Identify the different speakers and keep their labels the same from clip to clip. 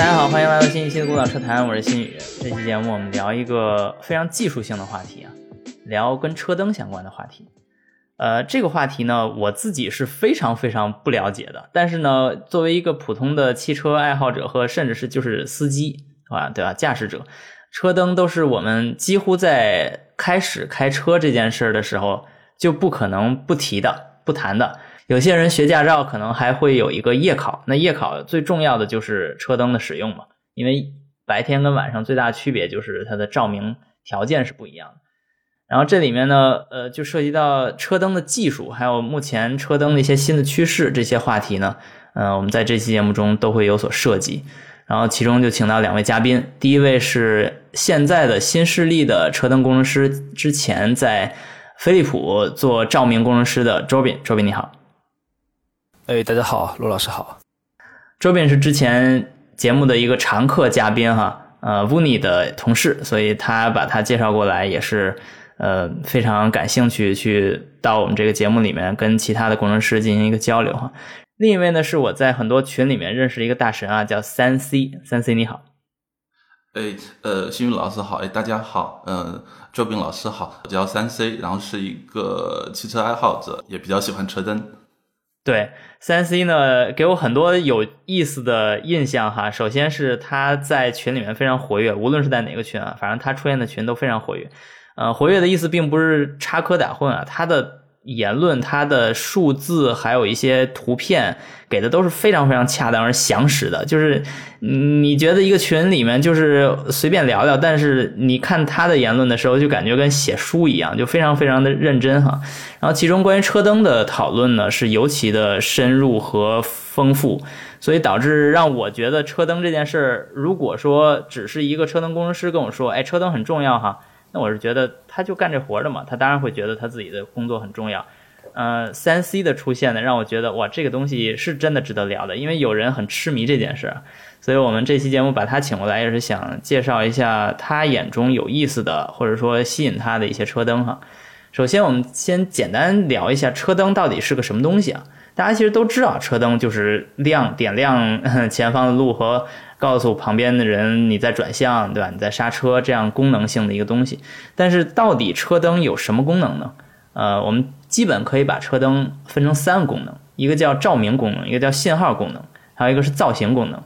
Speaker 1: 大家好，欢迎来到新一期的《孤岛车谈》，我是新宇。这期节目我们聊一个非常技术性的话题啊，聊跟车灯相关的话题。呃，这个话题呢，我自己是非常非常不了解的。但是呢，作为一个普通的汽车爱好者和甚至是就是司机，啊？对吧？驾驶者，车灯都是我们几乎在开始开车这件事儿的时候就不可能不提的、不谈的。有些人学驾照可能还会有一个夜考，那夜考最重要的就是车灯的使用嘛，因为白天跟晚上最大区别就是它的照明条件是不一样的。然后这里面呢，呃，就涉及到车灯的技术，还有目前车灯的一些新的趋势，这些话题呢，呃，我们在这期节目中都会有所涉及。然后其中就请到两位嘉宾，第一位是现在的新势力的车灯工程师，之前在飞利浦做照明工程师的周斌，周斌你好。
Speaker 2: 哎，大家好，罗老师好。
Speaker 1: 周斌是之前节目的一个常客嘉宾哈，呃，w u n i 的同事，所以他把他介绍过来也是呃非常感兴趣去到我们这个节目里面跟其他的工程师进行一个交流哈。另一位呢是我在很多群里面认识一个大神啊，叫三 C，三 C 你好。
Speaker 3: 哎，呃，幸运老师好，哎，大家好，嗯，周斌老师好，我叫三 C，然后是一个汽车爱好者，也比较喜欢车灯。
Speaker 1: 对，三 C 呢给我很多有意思的印象哈。首先是他在群里面非常活跃，无论是在哪个群啊，反正他出现的群都非常活跃。呃，活跃的意思并不是插科打诨啊，他的。言论，它的数字还有一些图片给的都是非常非常恰当而详实的，就是你觉得一个群里面就是随便聊聊，但是你看他的言论的时候，就感觉跟写书一样，就非常非常的认真哈。然后其中关于车灯的讨论呢，是尤其的深入和丰富，所以导致让我觉得车灯这件事儿，如果说只是一个车灯工程师跟我说，哎，车灯很重要哈。那我是觉得他就干这活的嘛，他当然会觉得他自己的工作很重要。呃，三 C 的出现呢，让我觉得哇，这个东西是真的值得聊的，因为有人很痴迷这件事，所以我们这期节目把他请过来，也是想介绍一下他眼中有意思的，或者说吸引他的一些车灯哈。首先，我们先简单聊一下车灯到底是个什么东西啊？大家其实都知道，车灯就是亮点亮 前方的路和。告诉旁边的人你在转向，对吧？你在刹车，这样功能性的一个东西。但是到底车灯有什么功能呢？呃，我们基本可以把车灯分成三个功能，一个叫照明功能，一个叫信号功能，还有一个是造型功能。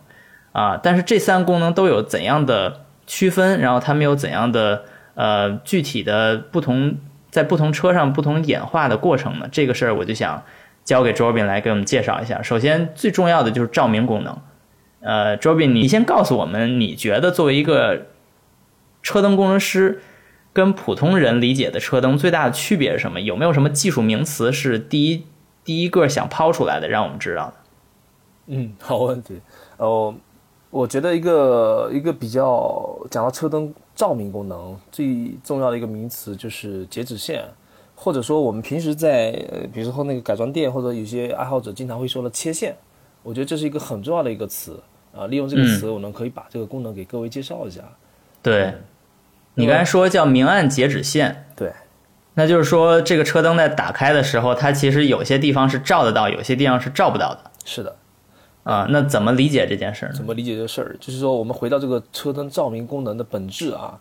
Speaker 1: 啊，但是这三个功能都有怎样的区分？然后它们有怎样的呃具体的不同，在不同车上不同演化的过程呢？这个事儿我就想交给卓斌来给我们介绍一下。首先最重要的就是照明功能。呃，Joby，你先告诉我们，你觉得作为一个车灯工程师，跟普通人理解的车灯最大的区别是什么？有没有什么技术名词是第一第一个想抛出来的，让我们知道的？
Speaker 2: 嗯，好问题。哦，我觉得一个一个比较讲到车灯照明功能最重要的一个名词就是截止线，或者说我们平时在比如说那个改装店或者有些爱好者经常会说的切线，我觉得这是一个很重要的一个词。啊，利用这个词，我们可以把这个功能给各位介绍一下。
Speaker 1: 对，你刚才说叫明暗截止线，
Speaker 2: 对，
Speaker 1: 那就是说这个车灯在打开的时候，它其实有些地方是照得到，有些地方是照不到的。
Speaker 2: 是的，
Speaker 1: 啊，那怎么理解这件事儿？
Speaker 2: 怎么理解这事儿？就是说，我们回到这个车灯照明功能的本质啊，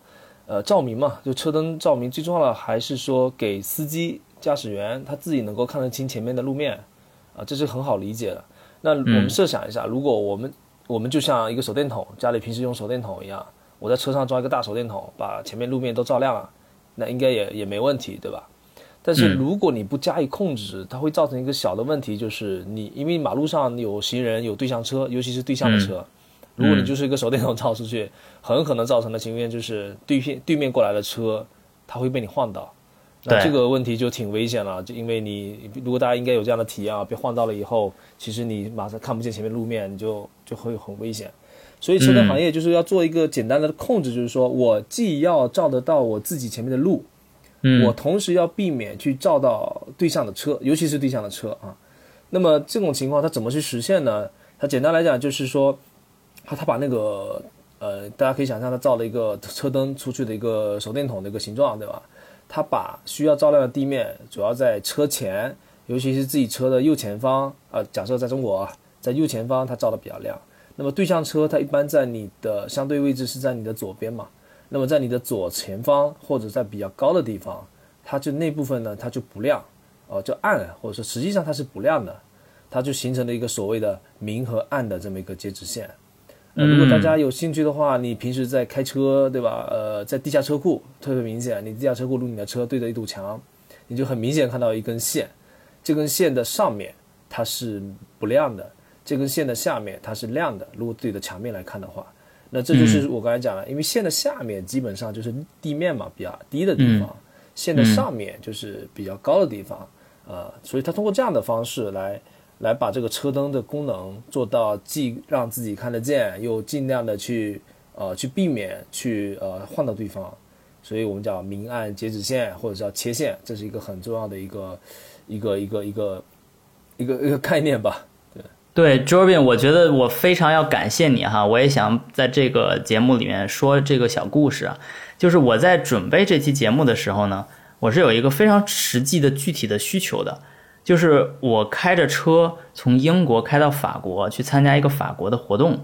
Speaker 2: 呃，照明嘛，就车灯照明最重要的还是说给司机、驾驶员他自己能够看得清前面的路面，啊，这是很好理解的。那我们设想一下，如果我们我们就像一个手电筒，家里平时用手电筒一样，我在车上装一个大手电筒，把前面路面都照亮了，那应该也也没问题，对吧？但是如果你不加以控制，它会造成一个小的问题，就是你因为马路上有行人、有对向车，尤其是对向的车，如果你就是一个手电筒照出去，很可能造成的情况就是对面对面过来的车，它会被你晃到。那这个问题就挺危险了，就因为你如果大家应该有这样的体验啊，被晃到了以后，其实你马上看不见前面路面，你就就会很危险。所以车灯行业就是要做一个简单的控制，就是说我既要照得到我自己前面的路，
Speaker 1: 嗯，
Speaker 2: 我同时要避免去照到对向的车，尤其是对向的车啊。那么这种情况它怎么去实现呢？它简单来讲就是说，它它把那个呃，大家可以想象它照了一个车灯出去的一个手电筒的一个形状，对吧？它把需要照亮的地面主要在车前，尤其是自己车的右前方啊。假设在中国，在右前方它照的比较亮。那么对向车它一般在你的相对位置是在你的左边嘛，那么在你的左前方或者在比较高的地方，它就那部分呢它就不亮，哦、就暗，或者说实际上它是不亮的，它就形成了一个所谓的明和暗的这么一个截止线。呃，如果大家有兴趣的话，你平时在开车，对吧？呃，在地下车库特别明显，你地下车库如你的车对着一堵墙，你就很明显看到一根线，这根线的上面它是不亮的，这根线的下面它是亮的。如果对着墙面来看的话，那这就是我刚才讲了，因为线的下面基本上就是地面嘛，比较低的地方，线的上面就是比较高的地方，呃，所以它通过这样的方式来。来把这个车灯的功能做到既让自己看得见，又尽量的去呃去避免去呃晃到对方，所以我们叫明暗截止线或者叫切线，这是一个很重要的一个一个一个一个一个一个概念吧。
Speaker 1: 对 j o r b i n 我觉得我非常要感谢你哈，我也想在这个节目里面说这个小故事啊，就是我在准备这期节目的时候呢，我是有一个非常实际的具体的需求的。就是我开着车从英国开到法国去参加一个法国的活动，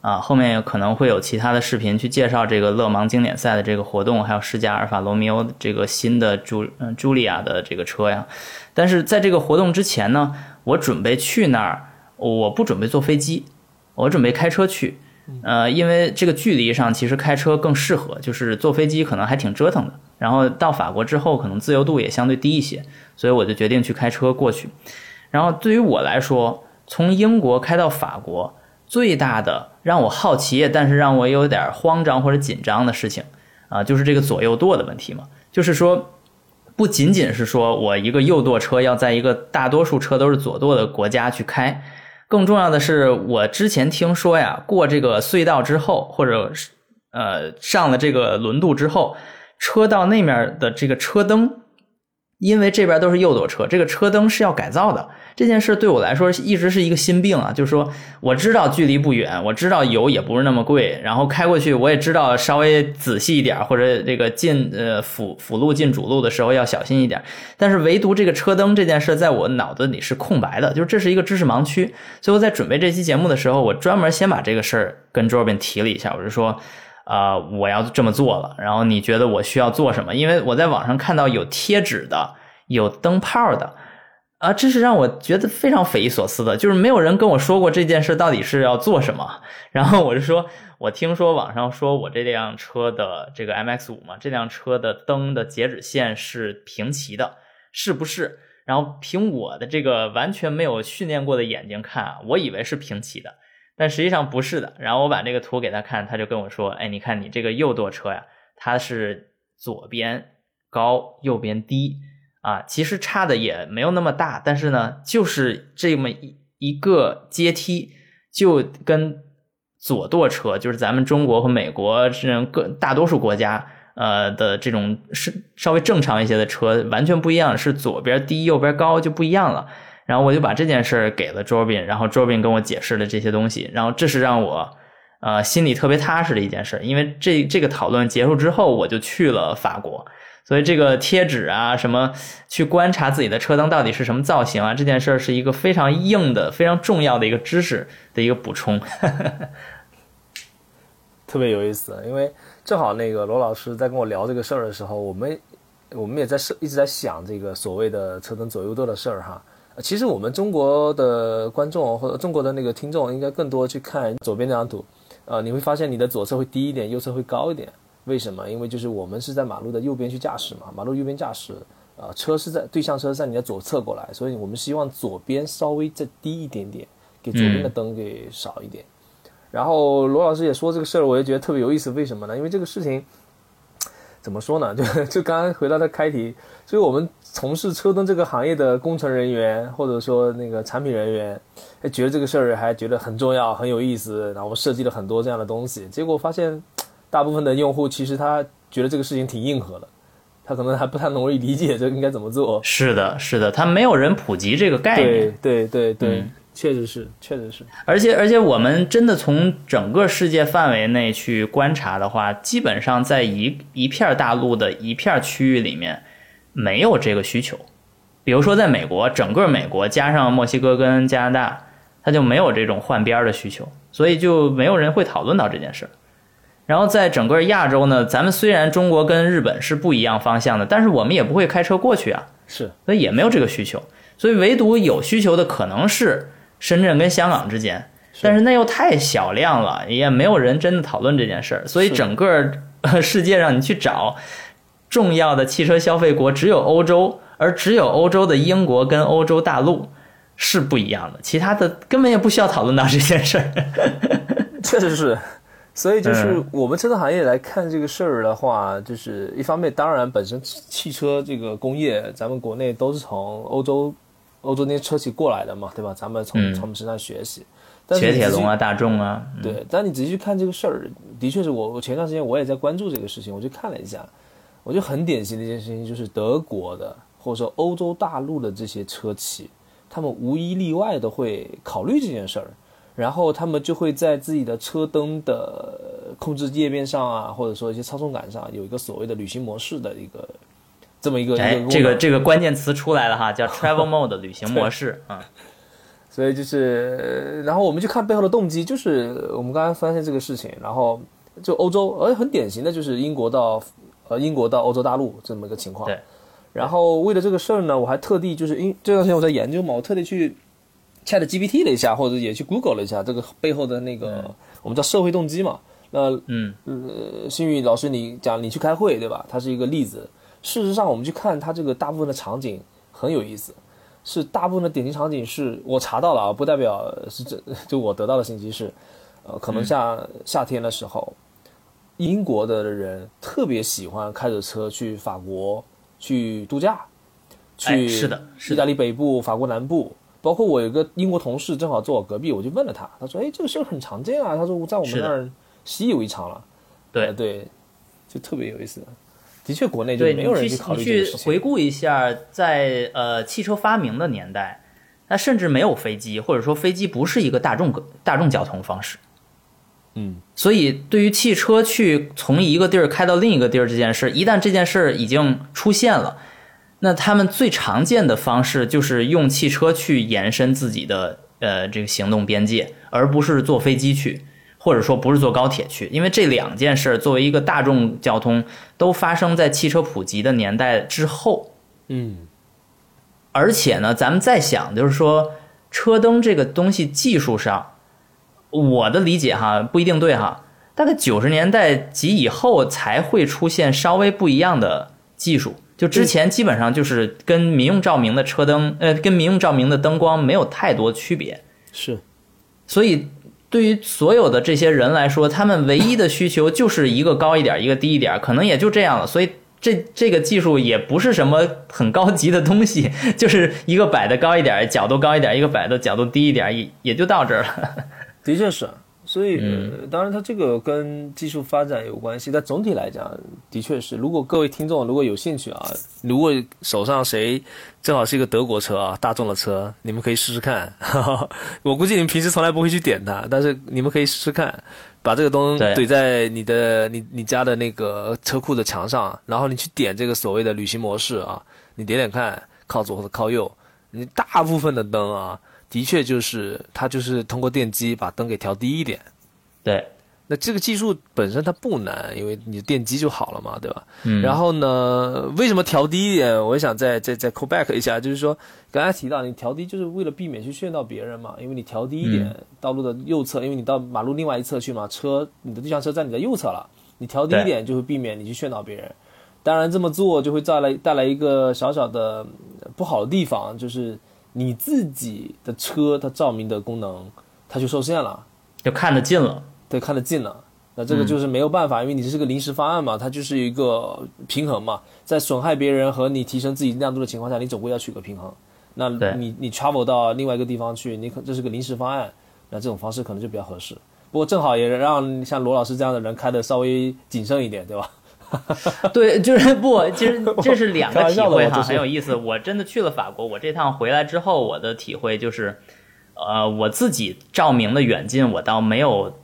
Speaker 1: 啊，后面可能会有其他的视频去介绍这个勒芒经典赛的这个活动，还有试驾阿尔法罗密欧这个新的朱嗯茱莉亚的这个车呀。但是在这个活动之前呢，我准备去那儿，我不准备坐飞机，我准备开车去，呃，因为这个距离上其实开车更适合，就是坐飞机可能还挺折腾的。然后到法国之后，可能自由度也相对低一些，所以我就决定去开车过去。然后对于我来说，从英国开到法国，最大的让我好奇，但是让我有点慌张或者紧张的事情啊，就是这个左右舵的问题嘛。就是说，不仅仅是说我一个右舵车要在一个大多数车都是左舵的国家去开，更重要的是，我之前听说呀，过这个隧道之后，或者呃上了这个轮渡之后。车道那面的这个车灯，因为这边都是右舵车，这个车灯是要改造的。这件事对我来说一直是一个心病啊，就是说我知道距离不远，我知道油也不是那么贵，然后开过去我也知道稍微仔细一点，或者这个进呃辅辅路进主路的时候要小心一点。但是唯独这个车灯这件事，在我脑子里是空白的，就是这是一个知识盲区。所以我在准备这期节目的时候，我专门先把这个事儿跟周边提了一下，我就说。啊，我要这么做了。然后你觉得我需要做什么？因为我在网上看到有贴纸的，有灯泡的，啊，这是让我觉得非常匪夷所思的。就是没有人跟我说过这件事到底是要做什么。然后我就说，我听说网上说我这辆车的这个 MX 五嘛，这辆车的灯的截止线是平齐的，是不是？然后凭我的这个完全没有训练过的眼睛看，我以为是平齐的。但实际上不是的。然后我把这个图给他看，他就跟我说：“哎，你看你这个右舵车呀，它是左边高，右边低啊。其实差的也没有那么大，但是呢，就是这么一一个阶梯，就跟左舵车，就是咱们中国和美国这各大多数国家呃的这种是稍微正常一些的车完全不一样，是左边低，右边高就不一样了。”然后我就把这件事给了 Jobin，然后 Jobin 跟我解释了这些东西，然后这是让我呃心里特别踏实的一件事，因为这这个讨论结束之后，我就去了法国，所以这个贴纸啊，什么去观察自己的车灯到底是什么造型啊，这件事是一个非常硬的、非常重要的一个知识的一个补充，
Speaker 2: 特别有意思。因为正好那个罗老师在跟我聊这个事儿的时候，我们我们也在一直在想这个所谓的车灯左右舵的事儿哈。其实我们中国的观众或者中国的那个听众应该更多去看左边那张图，呃，你会发现你的左侧会低一点，右侧会高一点。为什么？因为就是我们是在马路的右边去驾驶嘛，马路右边驾驶，呃，车是在对向车在你的左侧过来，所以我们希望左边稍微再低一点点，给左边的灯给少一点。然后罗老师也说这个事儿，我也觉得特别有意思。为什么呢？因为这个事情。怎么说呢？就就刚刚回到他开题，所以我们从事车灯这个行业的工程人员，或者说那个产品人员，还觉得这个事儿还觉得很重要、很有意思，然后设计了很多这样的东西。结果发现，大部分的用户其实他觉得这个事情挺硬核的，他可能还不太容易理解这应该怎么做。
Speaker 1: 是的，是的，他没有人普及这个概
Speaker 2: 念。对对对对。确实是，确实是，
Speaker 1: 而且而且，我们真的从整个世界范围内去观察的话，基本上在一一片大陆的一片区域里面，没有这个需求。比如说，在美国，整个美国加上墨西哥跟加拿大，它就没有这种换边儿的需求，所以就没有人会讨论到这件事儿。然后在整个亚洲呢，咱们虽然中国跟日本是不一样方向的，但是我们也不会开车过去啊，
Speaker 2: 是
Speaker 1: 所以也没有这个需求。所以唯独有需求的可能是深圳跟香港之间，但是那又太小量了，也没有人真的讨论这件事儿。所以整个呃世界上你去找重要的汽车消费国，只有欧洲，而只有欧洲的英国跟欧洲大陆是不一样的，其他的根本也不需要讨论到这件事儿。
Speaker 2: 确实是，所以就是
Speaker 1: 嗯
Speaker 2: 我们车的行业来看这个事儿的话，就是一方面，当然本身汽车这个工业，咱们国内都是从欧洲欧洲那些车企过来的嘛，对吧？咱们从
Speaker 1: 嗯
Speaker 2: 从他们身上学习。但是
Speaker 1: 雪铁龙啊，大众啊，嗯
Speaker 2: 对，但你仔细去看这个事儿，的确是我我前段时间我也在关注这个事情，我去看了一下，我觉得很典型的一件事情就是德国的或者说欧洲大陆的这些车企，他们无一例外的会考虑这件事儿，然后他们就会在自己的车灯的控制页面上啊，或者说一些操纵杆上有一个所谓的旅行模式的一个这么一个
Speaker 1: 这个这个关键词出来了哈，叫 travel mode 旅行模式啊。
Speaker 2: 所以就是，呃然后我们去看背后的动机，就是我们刚才发现这个事情，然后就欧洲，而且很典型的就是英国到呃英国到欧洲大陆这么一个情况。
Speaker 1: 对。
Speaker 2: 然后为了这个事儿呢，我还特地就是因这段时间我在研究嘛，我特地去 Chat GPT 了一下，或者也去 Google 了一下这个背后的那个、我们叫社会动机嘛。那
Speaker 1: 嗯，
Speaker 2: 呃，新宇老师，你讲你去开会对吧？它是一个例子。事实上，我们去看它这个大部分的场景很有意思，是大部分的典型场景是我查到了啊，不代表是这就我得到的信息是，呃，可能像、夏天的时候，英国的人特别喜欢开着车去法国去度假，去
Speaker 1: 哎是的
Speaker 2: 意大利北部、法国南部。包括我有个英国同事正好坐我隔壁，我就问了他，他说：“哎，这个事儿很常见啊。”他说：“在我们那儿稀有一场了。”
Speaker 1: 对
Speaker 2: 呃对，就特别有意思。的确，国内就，没有人
Speaker 1: 去
Speaker 2: 考虑。
Speaker 1: 去回顾一下，在呃汽车发明的年代，那甚至没有飞机，或者说飞机不是一个大众大众交通方式。
Speaker 2: 嗯，
Speaker 1: 所以对于汽车去从一个地儿开到另一个地儿这件事，一旦这件事已经出现了，那他们最常见的方式就是用汽车去延伸自己的呃这个行动边界，而不是坐飞机去。或者说不是坐高铁去，因为这两件事作为一个大众交通，都发生在汽车普及的年代之后。
Speaker 2: 嗯，
Speaker 1: 而且呢，咱们再想，就是说车灯这个东西技术上，我的理解哈不一定对哈，大概九十年代及以后才会出现稍微不一样的技术。就之前基本上就是跟民用照明的车灯，呃，跟民用照明的灯光没有太多区别。
Speaker 2: 是
Speaker 1: 所以对于所有的这些人来说，他们唯一的需求就是一个高一点，一个低一点，可能也就这样了。所以这这个技术也不是什么很高级的东西，就是一个摆的高一点，角度高一点，一个摆的角度低一点，也也就到这儿了。
Speaker 2: 的确是。所以，当然，它这个跟技术发展有关系，但总体来讲，的确是。如果各位听众如果有兴趣啊，如果手上谁正好是一个德国车啊，大众的车，你们可以试试看。我估计你们平时从来不会去点它，但是你们可以试试看，把这个灯
Speaker 1: 对
Speaker 2: 怼在你的你你家的那个车库的墙上，然后你去点这个所谓的旅行模式啊，你点点看，靠左或者靠右，你大部分的灯啊，的确就是它就是通过电机把灯给调低一点。
Speaker 1: 对，
Speaker 2: 那这个技术本身它不难，因为你的电机就好了嘛，对吧？
Speaker 1: 嗯，
Speaker 2: 然后呢，为什么调低一点？我想再再再 call back 一下，就是说刚才提到你调低就是为了避免去炫到别人嘛，因为你调低一点，道路的右侧，因为你到马路另外一侧去嘛，车你的对向车在你的右侧了，你调低一点就会避免你去炫到别人。当然这么做就会带来带来一个小小的呃不好的地方，就是你自己的车它照明的功能它就受限了。
Speaker 1: 就看得近了。
Speaker 2: 对，看得近了。那这个就是没有办法，因为你这是个临时方案嘛，它就是一个平衡嘛，在损害别人和你提升自己亮度的情况下，你总归要取个平衡。那你你 travel 到另外一个地方去，你可这是个临时方案，那这种方式可能就比较合适。不过正好也让像罗老师这样的人开的稍微谨慎一点，对吧？
Speaker 1: 对，就是不，其实这是两个体会哈，很有意思。我真的去了法国，我这趟回来之后，我的体会就是，呃，我自己照明的远近，我倒没有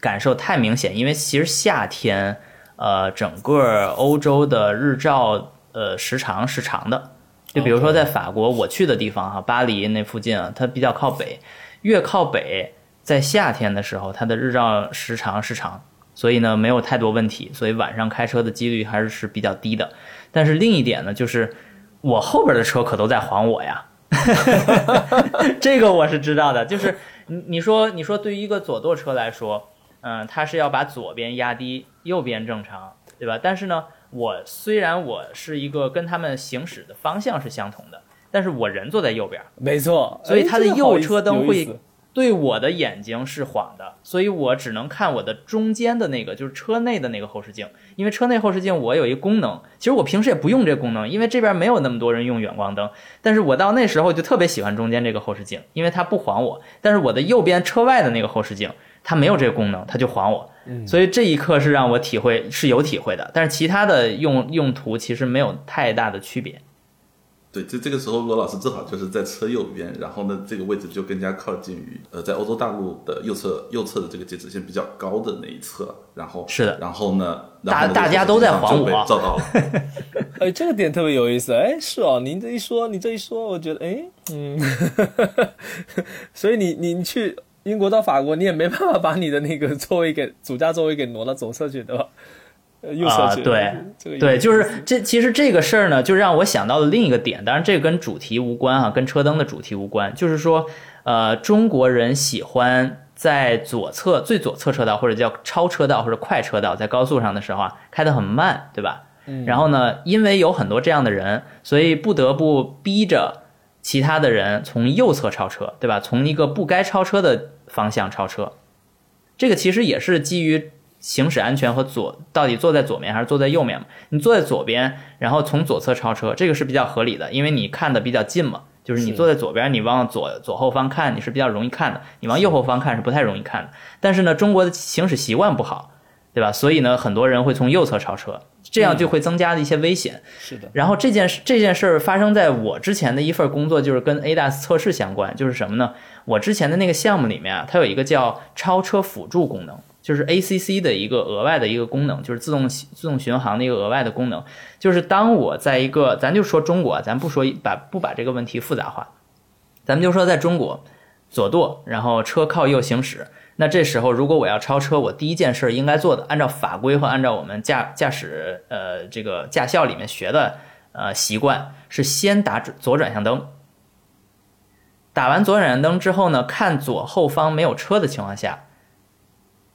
Speaker 1: 感受太明显，因为其实夏天，呃，整个欧洲的日照呃时长是长的。就比如说在法国，我去的地方哈，巴黎那附近啊，它比较靠北，越靠北，在夏天的时候，它的日照时长是长，所以呢没有太多问题，所以晚上开车的几率还是是比较低的。但是另一点呢，就是我后边的车可都在晃我呀，这个我是知道的。就是你你说你说对于一个左舵车来说，嗯，它是要把左边压低，右边正常，对吧？但是呢，我虽然我是一个跟他们行驶的方向是相同的，但是我人坐在右边，
Speaker 2: 没错，
Speaker 1: 所以它的右车灯会对我的眼睛是晃的，所以我只能看我的中间的那个，就是车内的那个后视镜。因为车内后视镜我有一个功能，其实我平时也不用这个功能，因为这边没有那么多人用远光灯。但是我到那时候就特别喜欢中间这个后视镜，因为它不晃我。但是我的右边车外的那个后视镜，它没有这个功能，它就晃我。所以这一刻是让我体会是有体会的，但是其他的用用途其实没有太大的区别。
Speaker 3: 对，这这个时候罗老师正好就是在车右边，然后呢，这个位置就更加靠近于呃，在欧洲大陆的右侧右侧的这个截止线比较高的那一侧，然后
Speaker 1: 是的
Speaker 3: 然后呢，
Speaker 1: 大大家都在晃
Speaker 3: 就被
Speaker 1: 我
Speaker 3: 照到了。
Speaker 2: 哎，这个点特别有意思。哎，是哦，您这一说，你这一说，我觉得，哎，嗯，所以你你你去英国到法国，你也没办法把你的那个座位给主驾座位给挪到左侧去，对吧？
Speaker 1: 啊对
Speaker 2: 这个
Speaker 1: 对，就是这其实这个事儿呢，就让我想到了另一个点，当然这个跟主题无关哈、跟车灯的主题无关，就是说，呃，中国人喜欢在左侧最左侧车道或者叫超车道或者快车道，在高速上的时候啊，开得很慢，对吧？然后呢，因为有很多这样的人，所以不得不逼着其他的人从右侧超车，对吧？从一个不该超车的方向超车，这个其实也是基于行驶安全和左到底坐在左面还是坐在右面嘛？你坐在左边，然后从左侧超车，这个是比较合理的，因为你看的比较近嘛。就是你坐在左边，你往左左后方看，你是比较容易看的；你往右后方看是不太容易看的。但是呢，中国的行驶习惯不好，对吧？所以呢，很多人会从右侧超车，这样就会增加了一些危险。
Speaker 2: 是的，
Speaker 1: 然后这件事这件事儿发生在我之前的一份工作，就是跟 ADAS 测试相关，就是什么呢？我之前的那个项目里面啊，它有一个叫超车辅助功能，就是 ACC 的一个额外的一个功能，就是自动自动巡航的一个额外的功能，就是当我在一个，咱就说中国，咱不说把不把这个问题复杂化，咱们就说在中国左舵，然后车靠右行驶。那这时候，如果我要超车，我第一件事应该做的，按照法规和按照我们驾驾驶呃这个驾校里面学的呃习惯，是先打左转向灯。打完左转向灯之后呢，看左后方没有车的情况下，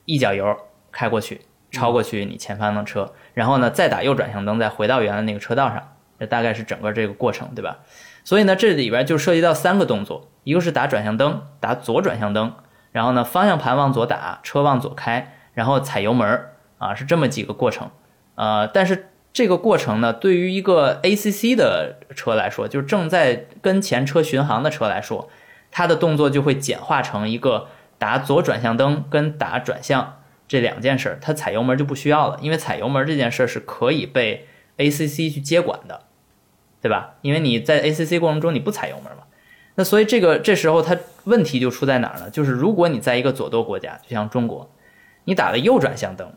Speaker 1: 一脚油开过去，超过去你前方的车，然后呢再打右转向灯，再回到原来那个车道上。这大概是整个这个过程，对吧？所以呢，这里边就涉及到三个动作，一个是打转向灯，打左转向灯，然后呢方向盘往左打，车往左开，然后踩油门儿啊，是这么几个过程。呃，但是这个过程呢，对于一个 ACC 的车来说，就是正在跟前车巡航的车来说，它的动作就会简化成一个打左转向灯跟打转向这两件事儿，它踩油门就不需要了，因为踩油门这件事儿是可以被 ACC 去接管的，对吧？因为你在 ACC 过程中你不踩油门嘛，那所以这个这时候它问题就出在哪儿呢？就是如果你在一个左舵国家，就像中国，你打了右转向灯，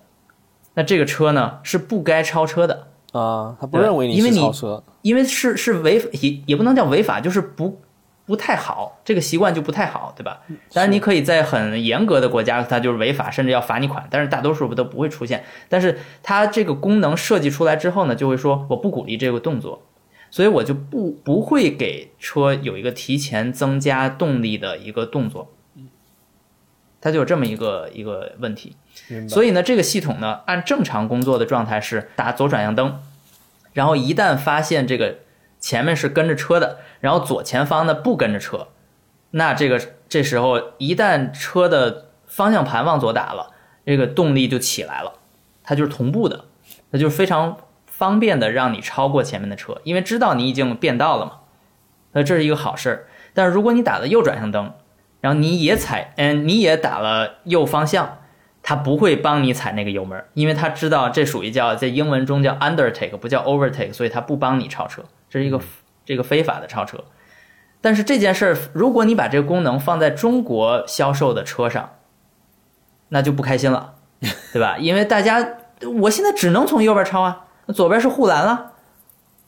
Speaker 1: 那这个车呢是不该超车的，
Speaker 2: 啊，他不
Speaker 1: 对
Speaker 2: 认为你是
Speaker 1: 因为你
Speaker 2: 超车，
Speaker 1: 因为是是违也也不能叫违法，就是不不太好，这个习惯就不太好，对吧？当然你可以在很严格的国家，它就是违法，甚至要罚你款，但是大多数不都不会出现。但是它这个功能设计出来之后呢，就会说我不鼓励这个动作，所以我就不不会给车有一个提前增加动力的一个动作，它就有这么一个一个问题。所以呢，这个系统呢，按正常工作的状态是打左转向灯，然后一旦发现这个前面是跟着车的，然后左前方呢不跟着车，那这个这时候一旦车的方向盘往左打了，这个动力就起来了，它就是同步的，它就是非常方便的让你超过前面的车，因为知道你已经变道了嘛，那这是一个好事儿。但是如果你打了右转向灯，然后你也踩，嗯，你也打了右方向。它不会帮你踩那个油门，因为它知道这属于叫在英文中叫 undertake，不叫 overtake，所以它不帮你超车，这是一个这个非法的超车。但是这件事儿，如果你把这个功能放在中国销售的车上，那就不开心了，对吧？因为大家我现在只能从右边超啊，左边是护栏了，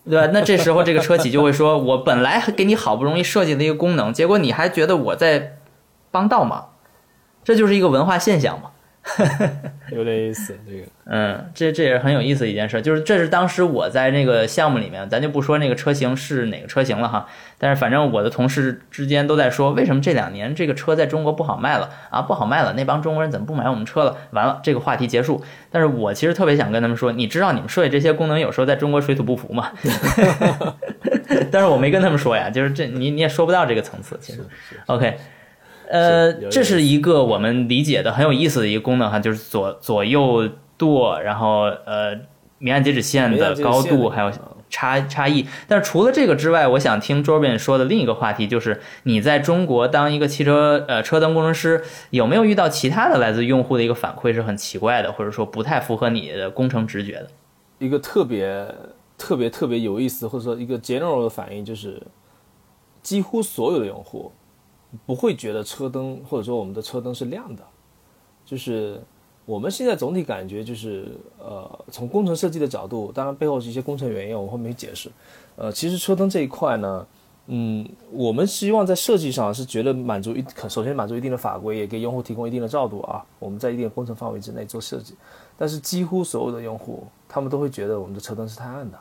Speaker 1: 对吧？那这时候这个车企就会说，我本来给你好不容易设计的一个功能，结果你还觉得我在帮倒忙，这就是一个文化现象嘛。
Speaker 2: 有点意思，这个，
Speaker 1: 嗯，这这也是很有意思的一件事，就是这是当时我在那个项目里面，咱就不说那个车型是哪个车型了哈，但是反正我的同事之间都在说，为什么这两年这个车在中国不好卖了啊？不好卖了，那帮中国人怎么不买我们车了？完了，这个话题结束。但是我其实特别想跟他们说，你知道你们设计这些功能有时候在中国水土不服吗？但是我没跟他们说呀，就是这你你也说不到这个层次，其实，OK。呃，这是一个我们理解的很有意思的一个功能哈，就是左左右舵，然后呃，明暗截止线的高度还有差差异。但是除了这个之外，我想听 Jordan 说的另一个话题，就是你在中国当一个汽车呃车灯工程师，有没有遇到其他的来自用户的一个反馈是很奇怪的，或者说不太符合你的工程直觉的？
Speaker 2: 一个特别特别特别有意思，或者说一个 general 的反应，就是几乎所有的用户。不会觉得车灯或者说我们的车灯是亮的，就是我们现在总体感觉就是，呃，从工程设计的角度，当然背后是一些工程原因，我们后面解释。呃，其实车灯这一块呢，嗯，我们希望在设计上是觉得满足一，首先满足一定的法规，也给用户提供一定的照度啊。我们在一定的工程范围之内做设计，但是几乎所有的用户，他们都会觉得我们的车灯是太暗的。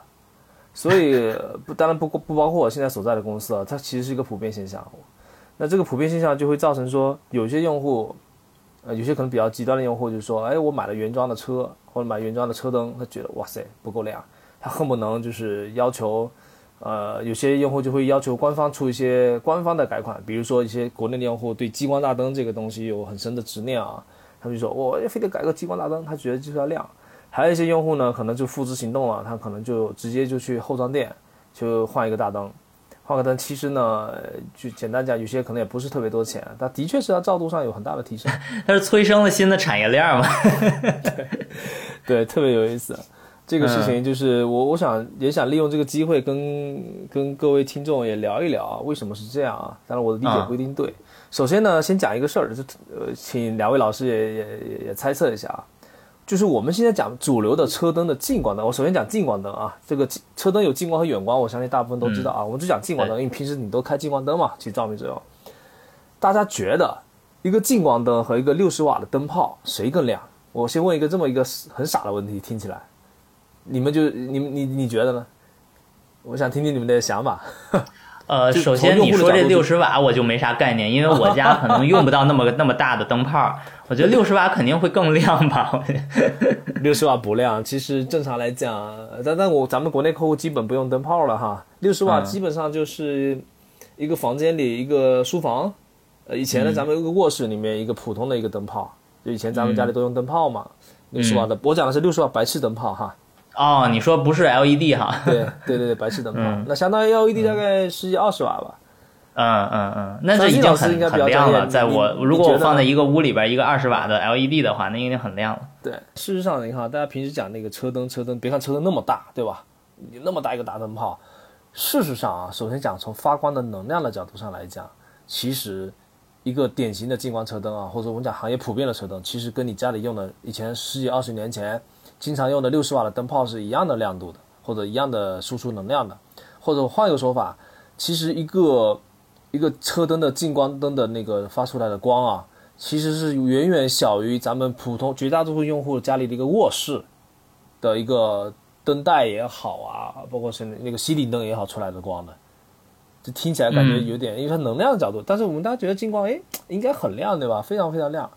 Speaker 2: 所以不，当然不不包括我现在所在的公司啊，它其实是一个普遍现象。那这个普遍现象就会造成说，有些用户，呃，有些可能比较极端的用户，就是说，哎，我买了原装的车，或者买原装的车灯，他觉得哇塞不够亮，他恨不能就是要求，呃，有些用户就会要求官方出一些官方的改款，比如说一些国内的用户对激光大灯这个东西有很深的执念啊，他们就说，我非得改个激光大灯，他觉得就是要亮。还有一些用户呢，可能就付之行动了，他可能就直接就去后装店就换一个大灯。换个灯，其实呢，就简单讲，有些可能也不是特别多钱，但的确是它照度上有很大的提升。
Speaker 1: 它是催生了新的产业链嘛？
Speaker 2: 对，特别有意思。这个事情就是我，我想也想利用这个机会跟跟各位听众也聊一聊啊，为什么是这样啊？当然我的理解不一定对。首先呢，先讲一个事儿，就呃，请两位老师也也也也猜测一下啊。就是我们现在讲主流的车灯的近光灯，我首先讲近光灯啊，这个车灯有近光和远光，我相信大部分都知道啊。我们就讲近光灯，因为平时你都开近光灯嘛，起照明作用。大家觉得一个近光灯和一个六十瓦的灯泡谁更亮？我先问一个这么一个很傻的问题，听起来，你们就你们你你觉得呢？我想听听你们的想法。
Speaker 1: 呃，首先你说这六十瓦我就没啥概念，因为我家可能用不到那么 那么大的灯泡。我觉得六十瓦肯定会更亮吧？
Speaker 2: 六十瓦不亮，其实正常来讲，但但我咱们国内客户基本不用灯泡了哈。六十瓦基本上就是一个房间里一个书房，呃，以前呢咱们一个卧室里面一个普通的一个灯泡，就以前咱们家里都用灯泡嘛。六十瓦的，我讲的是六十瓦白炽灯泡哈。
Speaker 1: 哦，你说不是 LED 哈？
Speaker 2: 对对对对，白炽灯泡，那相当于 LED 大概十几二十瓦吧。
Speaker 1: 嗯嗯嗯，那这已经很很亮了。在我如果我放在一个屋里边一个二十瓦的 LED 的话，那已经很亮了。
Speaker 2: 对，事实上你看，大家平时讲那个车灯，车灯别看车灯那么大，对吧？你那么大一个大灯泡，事实上啊，首先讲从发光的能量的角度上来讲，其实一个典型的近光车灯啊，或者我们讲行业普遍的车灯，其实跟你家里用的以前十几二十年前。经常用的六十瓦的灯泡是一样的亮度的，或者一样的输出能量的，或者换一个说法，其实一个一个车灯的近光灯的那个发出来的光啊，其实是远远小于咱们普通绝大多数用户家里的一个卧室的一个灯带也好啊，包括是那个吸顶灯也好出来的光的，就听起来感觉有点，因为它能量的角度，但是我们大家觉得近光哎应该很亮对吧？非常非常亮。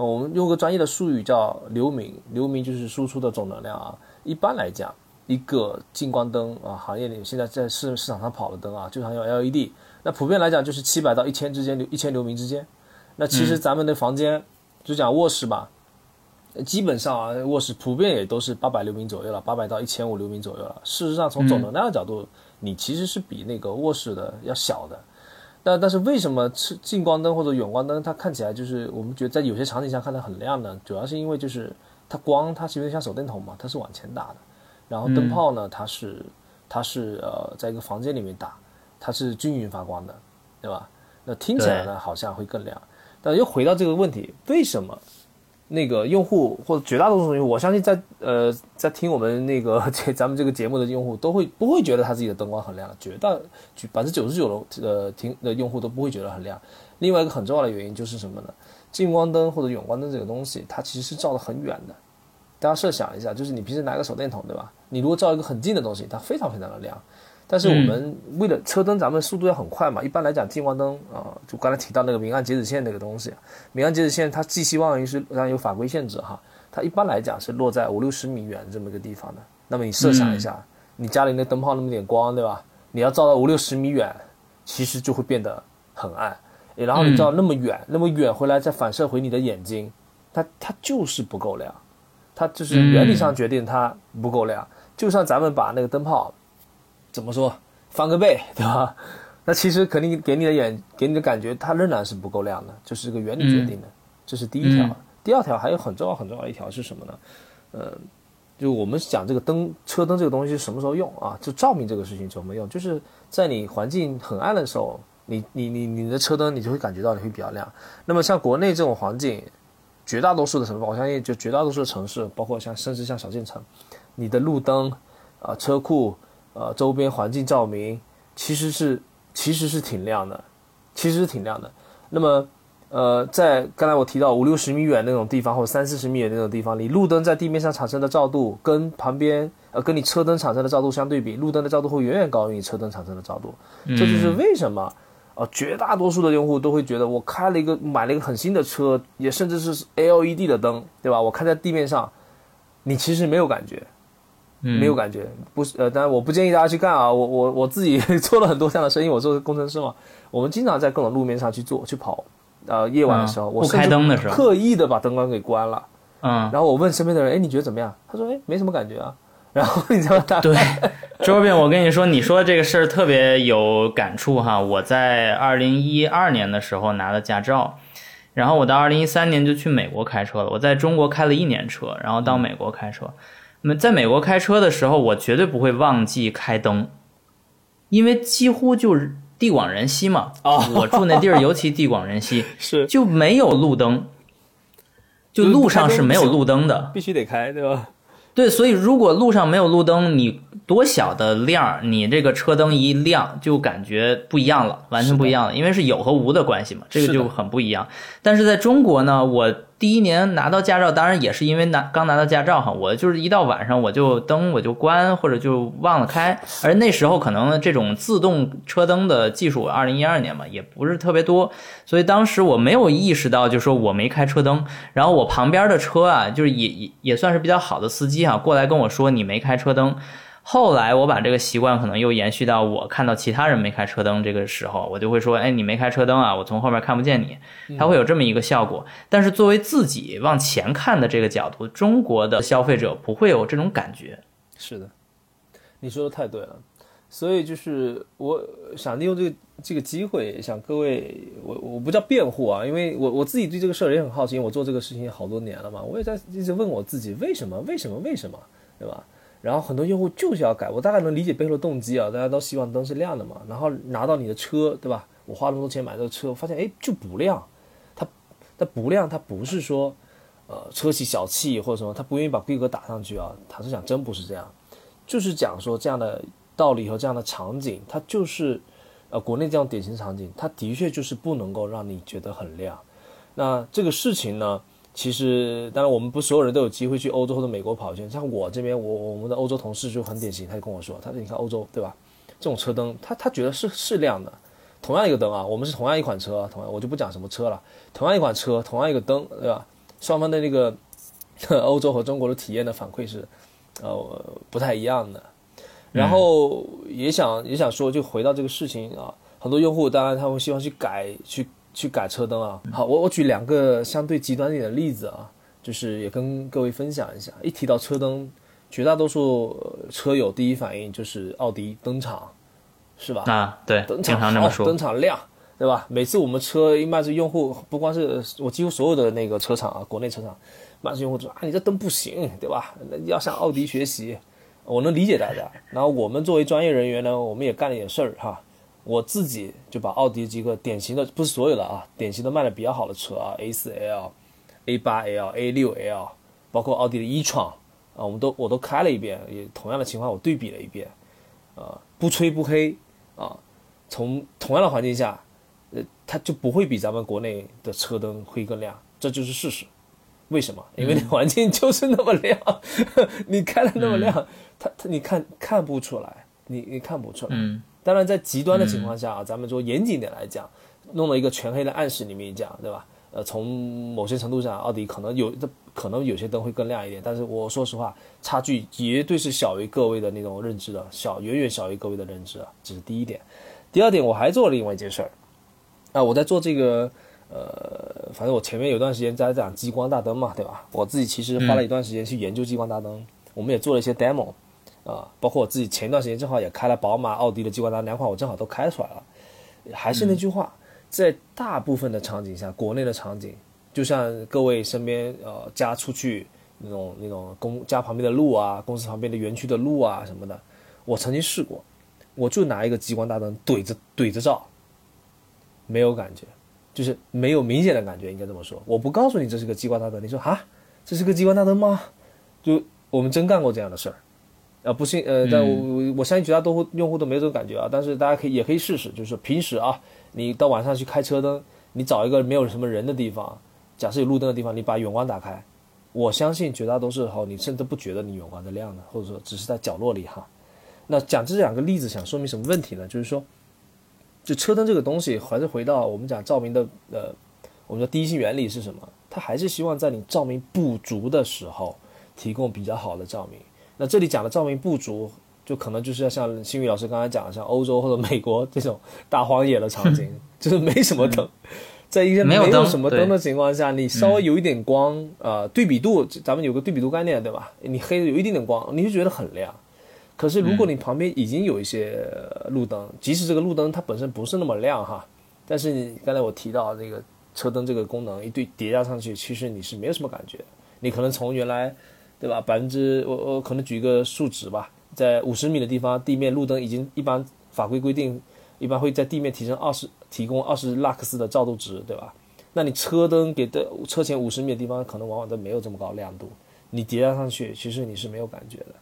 Speaker 2: 呃，我们用个专业的术语叫流明，流明就是输出的总能量啊。一般来讲，一个近光灯啊，行业里现在在市市场上跑的灯啊，就常用 LED。那普遍来讲就是七百到一千之间，流一千流明之间。那其实咱们的房间，就讲卧室吧，基本上啊，卧室普遍也都是八百流明左右了，八百到一千五流明左右了。事实上，从总能量的角度，你其实是比那个卧室的要小的。但但是为什么是近光灯或者远光灯，它看起来就是我们觉得在有些场景下看它很亮呢？主要是因为就是它光它其实像手电筒嘛，它是往前打的，然后灯泡呢它是它是呃在一个房间里面打，它是均匀发光的，对吧？那听起来呢好像会更亮，但又回到这个问题，为什么那个用户或者绝大多数用户，我相信在呃在听我们那个 这咱们这个节目的用户都会不会觉得他自己的灯光很亮，绝大百分之九十九的呃听的用户都不会觉得很亮。另外一个很重要的原因就是什么呢？近光灯或者远光灯这个东西，它其实是照得很远的。大家设想一下，就是你平时拿个手电筒，对吧？你如果照一个很近的东西，它非常非常的亮。但是我们为了车灯，咱们速度要很快嘛。一般来讲，近光灯啊，就刚才提到那个明暗截止线那个东西，明暗截止线它寄希望于是当然有法规限制哈，它一般来讲是落在五六十米远这么一个地方的。那么你设想一下，你家里那灯泡那么点光，对吧？你要照到五六十米远，其实就会变得很暗。然后你照那么远，那么远回来再反射回你的眼睛，它它就是不够亮。它就是原理上决定它不够亮，就像咱们把那个灯泡，怎么说翻个倍，对吧？那其实肯定给你的眼给你的感觉，它仍然是不够亮的，就是这个原理决定的。这是第一条。第二条还有很重要很重要的一条是什么呢？呃，就我们讲这个灯车灯这个东西什么时候用啊？就照明这个事情怎么用？就是在你环境很暗的时候，你你你你的车灯你就会感觉到你会比较亮。那么像国内这种环境。绝大多数的城市，我相信就绝大多数的城市，包括像甚至像小县城，你的路灯，啊车库，呃周边环境照明，其实是其实是挺亮的，其实是挺亮的。那么，呃，在刚才我提到五六十米远那种地方，或者三四十米远那种地方，你路灯在地面上产生的照度，跟旁边呃跟你车灯产生的照度相对比，路灯的照度会远远高于你车灯产生的照度。这就是为什么。啊，绝大多数的用户都会觉得，我开了一个买了一个很新的车，也甚至是 LED 的灯，对吧？我开在地面上，你其实没有感觉，没有感觉，不是呃，当然我不建议大家去干啊。我我我自己 做了很多这样的生意，我做工程师嘛，我们经常在各种路面上去做去跑，呃，夜晚的时候，我
Speaker 1: 开灯的时候，
Speaker 2: 刻意的把灯光给关了，
Speaker 1: 嗯，
Speaker 2: 然后我问身边的人，哎，你觉得怎么样？他说，哎，没什么感觉啊。然后你知道
Speaker 1: 对，周斌，我跟你说，你说这个事儿特别有感触哈。我在二零一二年的时候拿了驾照，然后我到二零一三年就去美国开车了。我在中国开了一年车，然后到美国开车。那么在美国开车的时候，我绝对不会忘记开灯，因为几乎就是地广人稀嘛。
Speaker 2: 啊，
Speaker 1: 我住那地儿尤其地广人稀，
Speaker 2: 是
Speaker 1: 就没有路灯，就路上是没有路灯的，
Speaker 2: 必须得开，对吧？
Speaker 1: 对，所以如果路上没有路灯，你多小的亮，你这个车灯一亮，就感觉不一样了，完全不一样了，因为是有和无的关系嘛，这个就很不一样。但是在中国呢，我。第一年拿到驾照，当然也是因为拿刚拿到驾照哈，我就是一到晚上我就灯我就关或者就忘了开，而那时候可能这种自动车灯的技术，二零一二年嘛也不是特别多，所以当时我没有意识到，就说我没开车灯，然后我旁边的车啊，就是也也也算是比较好的司机啊，过来跟我说你没开车灯。后来我把这个习惯可能又延续到我看到其他人没开车灯这个时候，我就会说：“哎，你没开车灯啊，我从后面看不见你。”它会有这么一个效果。但是作为自己往前看的这个角度，中国的消费者不会有这种感觉。
Speaker 2: 是的，你说的太对了。所以就是我想利用这个这个机会，想各位，我我不叫辩护啊，因为我我自己对这个事儿也很好奇，我做这个事情好多年了嘛，我也在一直问我自己，为什么？为什么？为什么？对吧？然后很多用户就是要改，我大概能理解背后的动机啊，大家都希望灯是亮的嘛。然后拿到你的车，对吧？我花那么多钱买这个车，发现哎就不亮，它它不亮，它不是说呃车企小气或者什么，他不愿意把规格打上去啊。他是讲真不是这样，就是讲说这样的道理和这样的场景，它就是呃国内这样典型场景，它的确就是不能够让你觉得很亮。那这个事情呢？其实，当然，我们不所有人都有机会去欧洲或者美国跑圈。像我这边，我我们的欧洲同事就很典型，他就跟我说，他说：“你看欧洲，对吧？这种车灯，他他觉得是是亮的。同样一个灯啊，我们是同样一款车，同样我就不讲什么车了，同样一款车，同样一个灯，对吧？双方的那个欧洲和中国的体验的反馈是，呃，不太一样的。然后也想也想说，就回到这个事情啊，很多用户当然他会希望去改去。去改车灯啊！好，我我举两个相对极端一点的例子啊，就是也跟各位分享一下。一提到车灯，绝大多数车友第一反应就是奥迪灯厂，是吧？
Speaker 1: 啊，对，
Speaker 2: 灯厂好，灯厂亮，对吧？每次我们车一卖出用户，不光是我几乎所有的那个车厂啊，国内车厂卖出用户说啊，你这灯不行，对吧？要向奥迪学习，我能理解大家。然后我们作为专业人员呢，我们也干了点事儿哈。我自己就把奥迪几个典型的，不是所有的啊，典型的卖的比较好的车啊，A4L、A8L、A6L，包括奥迪的 e 创啊，我们都我都开了一遍，也同样的情况我对比了一遍，啊，不吹不黑啊，从同样的环境下，呃，它就不会比咱们国内的车灯会更亮，这就是事实。为什么？因为那环境就是那么亮，你开的那么亮，它它你看看不出来，你你看不出来。
Speaker 1: 嗯
Speaker 2: 当然，在极端的情况下啊，咱们说严谨点来讲，弄了一个全黑的暗室里面讲，对吧？呃，从某些程度上，奥迪可能有，可能有些灯会更亮一点，但是我说实话，差距绝对是小于各位的那种认知的，小远远小于各位的认知啊，这是第一点。第二点，我还做了另外一件事儿，啊，我在做这个，呃，反正我前面有段时间在讲激光大灯嘛，对吧？我自己其实花了一段时间去研究激光大灯，我们也做了一些 demo。啊，包括我自己前一段时间正好也开了宝马、奥迪的激光灯，两款我正好都开出来了。还是那句话，在大部分的场景下，国内的场景，就像各位身边呃家出去那种那种公家旁边的路啊，公司旁边的园区的路啊什么的，我曾经试过，我就拿一个激光大灯怼着怼着照，没有感觉，就是没有明显的感觉，应该这么说。我不告诉你这是个激光大灯，你说啊，这是个激光大灯吗？就我们真干过这样的事儿。啊，不信，呃，但我我相信绝大多数用户都没有这种感觉啊。但是大家可以也可以试试，就是平时啊，你到晚上去开车灯，你找一个没有什么人的地方，假设有路灯的地方，你把远光打开，我相信绝大多数时候你甚至不觉得你远光在亮的，或者说只是在角落里哈。那讲这两个例子想说明什么问题呢？就是说，就车灯这个东西，还是回到我们讲照明的呃，我们的第一性原理是什么？它还是希望在你照明不足的时候，提供比较好的照明。那这里讲的照明不足，就可能就是要像新宇老师刚才讲的，像欧洲或者美国这种大荒野的场景，就是没什么灯，在一些没有什么灯的情况下，你稍微有一点光，呃，对比度，咱们有个对比度概念，对吧？你黑的有一点点光，你就觉得很亮。可是如果你旁边已经有一些路灯，即使这个路灯它本身不是那么亮哈，但是你刚才我提到这个车灯这个功能一对叠加上去，其实你是没有什么感觉，你可能从原来。对吧？百分之我我可能举一个数值吧，在五十米的地方，地面路灯已经一般法规规定，一般会在地面提升二十，提供二十拉克斯的照度值，对吧？那你车灯给的车前五十米的地方，可能往往都没有这么高亮度，你叠加上去，其实你是没有感觉的。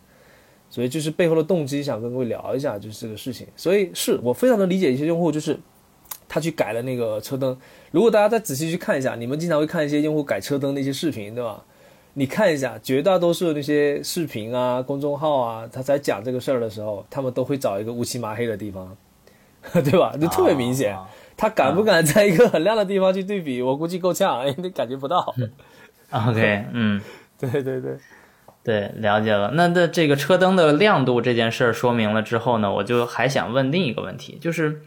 Speaker 2: 所以就是背后的动机，想跟各位聊一下，就是这个事情。所以是我非常能理解一些用户，就是他去改了那个车灯。如果大家再仔细去看一下，你们经常会看一些用户改车灯的一些视频，对吧？你看一下，绝大多数那些视频啊、公众号啊，他在讲这个事儿的时候，他们都会找一个乌漆麻黑的地方，对吧？就特别明显。他敢不敢在一个很亮的地方去对比？我估计够呛，你感觉不到。
Speaker 1: OK，嗯，
Speaker 2: 对对对，
Speaker 1: 对，了解了。那那这个车灯的亮度这件事儿说明了之后呢，我就还想问另一个问题，就是，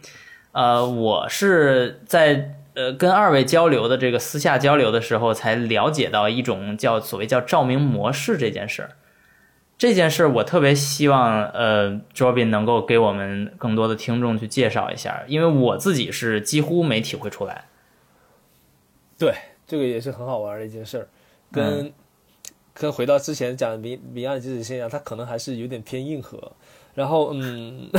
Speaker 1: 呃，我是在。呃，跟二位交流的这个私下交流的时候，才了解到一种叫所谓叫照明模式这件事儿。这件事儿我特别希望呃，Robin 能够给我们更多的听众去介绍一下，因为我自己是几乎没体会出来。
Speaker 2: 对，这个也是很好玩的一件事儿，跟跟回到之前讲明明暗机子现象，它可能还是有点偏硬核。然后，嗯，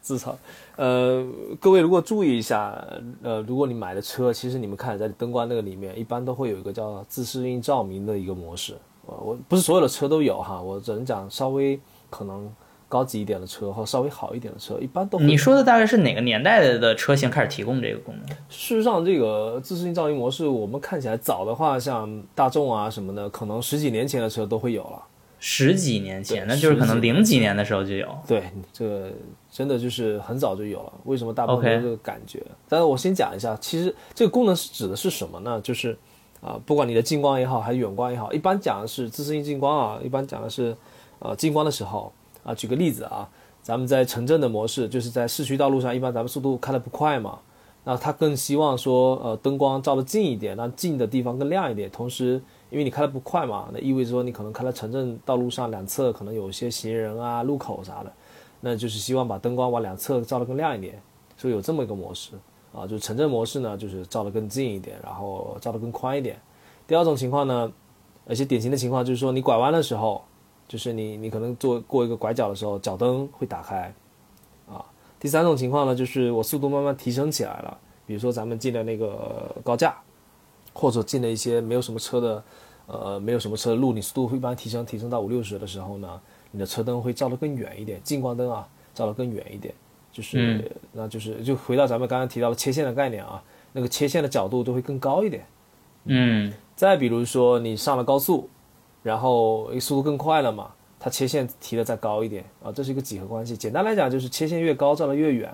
Speaker 2: 自嘲。呃，各位如果注意一下，呃，如果你买的车，其实你们看在灯光那个里面，一般都会有一个叫自适应照明的一个模式。呃，我不是所有的车都有哈，我只能讲稍微可能高级一点的车或稍微好一点的车，一般都。
Speaker 1: 你说的大概是哪个年代的车型开始提供这个功能？
Speaker 2: 事实上，这个自适应照明模式，我们看起来早的话，像大众啊什么的，可能十几年前的车都会有了。
Speaker 1: 十几年前，那就是可能零几年的时候就有。
Speaker 2: 对，这个真的就是很早就有了。为什么大部分这个感觉？但是我先讲一下，其实这个功能是指的是什么呢？就是啊，不管你的近光也好，还是远光也好，一般讲的是自适应近光啊。一般讲的是，呃，近光的时候啊，举个例子啊，咱们在城镇的模式，就是在市区道路上，一般咱们速度开的不快嘛，那它更希望说，呃，灯光照的近一点，让近的地方更亮一点，同时。因为你开的不快嘛，那意味着说你可能开在城镇道路上两侧可能有一些行人啊、路口啥的，那就是希望把灯光往两侧照得更亮一点，所以有这么一个模式啊。就是城镇模式呢，就是照得更近一点，然后照得更宽一点。第二种情况呢，而且典型的情况就是说你拐弯的时候，就是你你可能做过一个拐角的时候，脚灯会打开啊。第三种情况呢，就是我速度慢慢提升起来了，比如说咱们进的那个高架。或者进了一些没有什么车的，呃，没有什么车的路，你速度会一般提升，提升到五六十的时候呢，你的车灯会照得更远一点，近光灯啊，照得更远一点，就是，
Speaker 1: 嗯
Speaker 2: 那就是就回到咱们刚刚提到的切线的概念啊，那个切线的角度都会更高一点。
Speaker 1: 嗯
Speaker 2: 再比如说你上了高速，然后速度更快了嘛，它切线提的再高一点啊，这是一个几何关系。简单来讲就是切线越高照得越远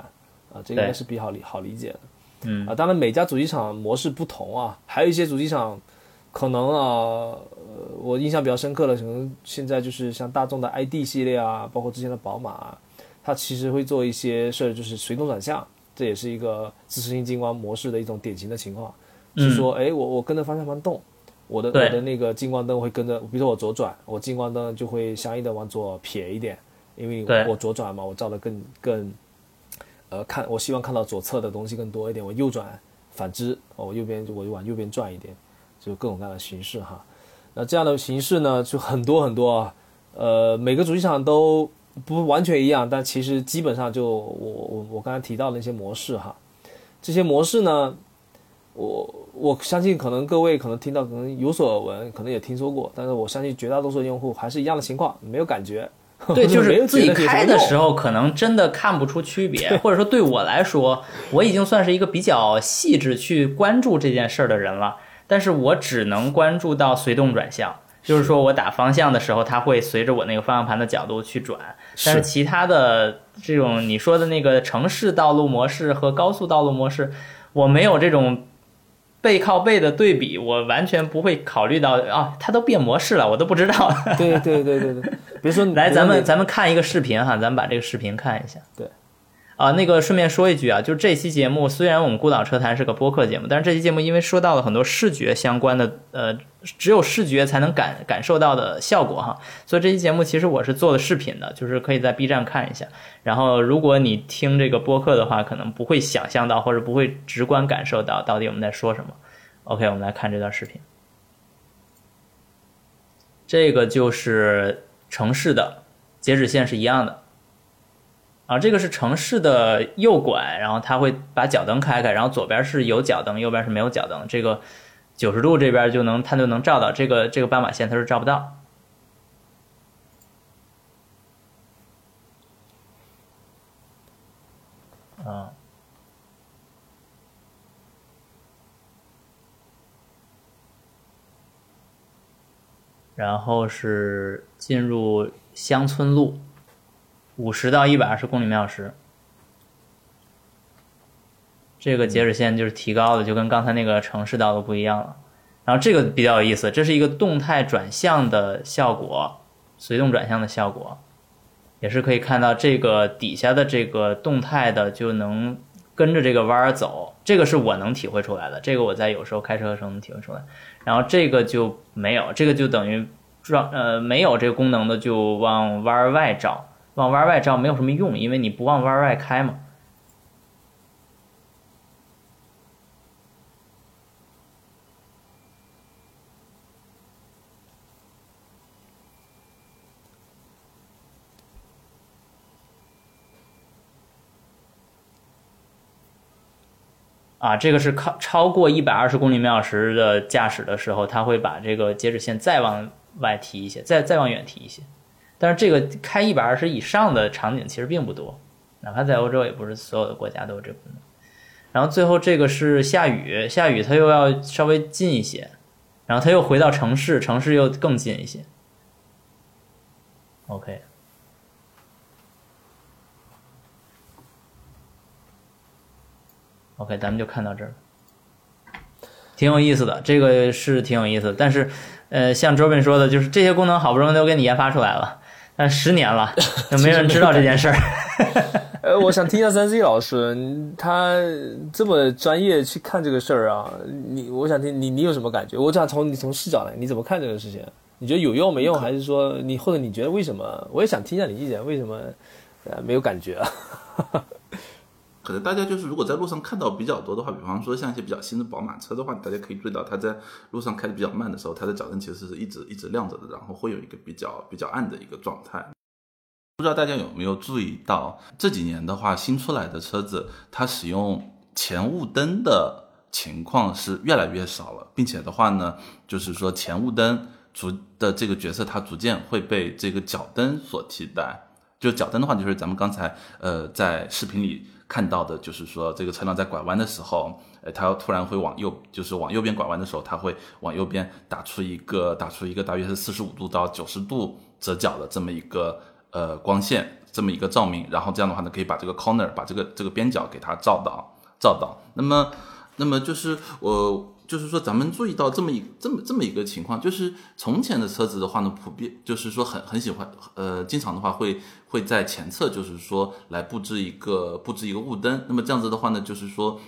Speaker 2: 啊，这个应该是比较好理好理解的。
Speaker 1: 嗯。
Speaker 2: 啊，当然每家主机厂模式不同啊，还有一些主机厂可能啊，呃，我印象比较深刻的，可能现在就是像大众的 ID 系列啊，包括之前的宝马啊，它其实会做一些事儿，就是随动转向，这也是一个自适应激光模式的一种典型的情况，是说，哎，我我跟着方向盘动。我的我的那个近光灯会跟着，比如说我左转，我近光灯就会相应的往左撇一点，因为我左转嘛，我照的更更呃，看我希望看到左侧的东西更多一点，我右转反之，我右边我就往右边转一点，就各种各样的形式哈。那这样的形式呢，就很多很多啊，呃，每个主机厂都不完全一样，但其实基本上就我我我刚才提到的那些模式哈，这些模式呢，我我相信可能各位可能听到可能有所耳闻，可能也听说过，但是我相信绝大多数用户还是一样的情况，没有感觉。
Speaker 1: 对，就是自己开的时候，可能真的看不出区别，或者说对我来说，我已经算是一个比较细致去关注这件事儿的人了。但是我只能关注到随动转向，就是说我打方向的时候，它会随着我那个方向盘的角度去转。但是其他的这种你说的那个城市道路模式和高速道路模式，我没有这种背靠背的对比，我完全不会考虑到啊，它都变模式了，我都不知道。
Speaker 2: 对对对对对，比如说
Speaker 1: 来，咱们咱们看一个视频哈，咱们把这个视频看一下。
Speaker 2: 对。
Speaker 1: 啊，那个顺便说一句啊，就这期节目虽然我们孤岛车谈是个播客节目，但是这期节目因为说到了很多视觉相关的，呃，只有视觉才能感感受到的效果哈，所以这期节目其实我是做了视频的，就是可以在 B 站看一下。然后如果你听这个播客的话，可能不会想象到或者不会直观感受到到底我们在说什么。OK，我们来看这段视频。这个就是城市的截止线是一样的。啊，这个是城市的右拐，然后它会把脚灯开开，然后左边是有脚灯，右边是没有脚灯。这个九十度这边就能它就能照到，这个这个斑马线它是照不到。啊，然后是进入乡村路，五十到一百二十公里每小时。这个截止线就是提高的，就跟刚才那个城市道路不一样了。然后这个比较有意思，这是一个动态转向的效果，随动转向的效果，也是可以看到这个底下的这个动态的就能跟着这个弯儿走，这个是我能体会出来的，这个我在有时候开车的时候能体会出来。然后这个就没有，这个就等于转呃没有这个功能的就往弯儿外照，往弯外照没有什么用，因为你不往弯外开嘛。啊，这个是靠超过一百二十公里每小时的驾驶的时候，它会把这个截止线再往外提一些，再再往远提一些。但是这个开一百二十以上的场景其实并不多，哪怕在欧洲，也不是所有的国家都有这个功能。然后最后这个是下雨，下雨它又要稍微近一些，然后它又回到城市，城市又更近一些。OK。OK，咱们就看到这儿，挺有意思的，这个是挺有意思。但是，呃，像周斌说的，就是这些功能好不容易都给你研发出来了，但十年了，就没人知道这件事儿。
Speaker 2: 呃，我想听一下三 C 老师，他这么专业去看这个事儿啊，你我想听你你有什么感觉？我想从你从视角来，你怎么看这个事情？你觉得有用没用？还是说你或者你觉得为什么？我也想听一下你意见，为什么呃没有感觉啊？
Speaker 3: 可能大家就是如果在路上看到比较多的话，比方说像一些比较新的宝马车的话，大家可以注意到它在路上开的比较慢的时候，它的脚灯其实是一直一直亮着的，然后会有一个比较比较暗的一个状态。不知道大家有没有注意到这几年的话，新出来的车子它使用前雾灯的情况是越来越少了，并且的话呢，就是说前雾灯逐的这个角色，它逐渐会被这个脚灯所替代。就脚灯的话，就是咱们刚才呃在视频里看到的，就是说这个车辆在拐弯的时候，呃，它突然会往右，就是往右边拐弯的时候，它会往右边打出一个打出一个大约是四十五度到九十度折角的这么一个呃光线，这么一个照明，然后这样的话呢，可以把这个 corner 把这个这个边角给它照到照到。那么那么就是我就是说，咱们注意到这么一这么这么一个情况，就是从前的车子的话呢，普遍就是说很很喜欢，呃，经常的话会会在前侧，就是说来布置一个布置一个雾灯。那么这样子的话呢，就是说，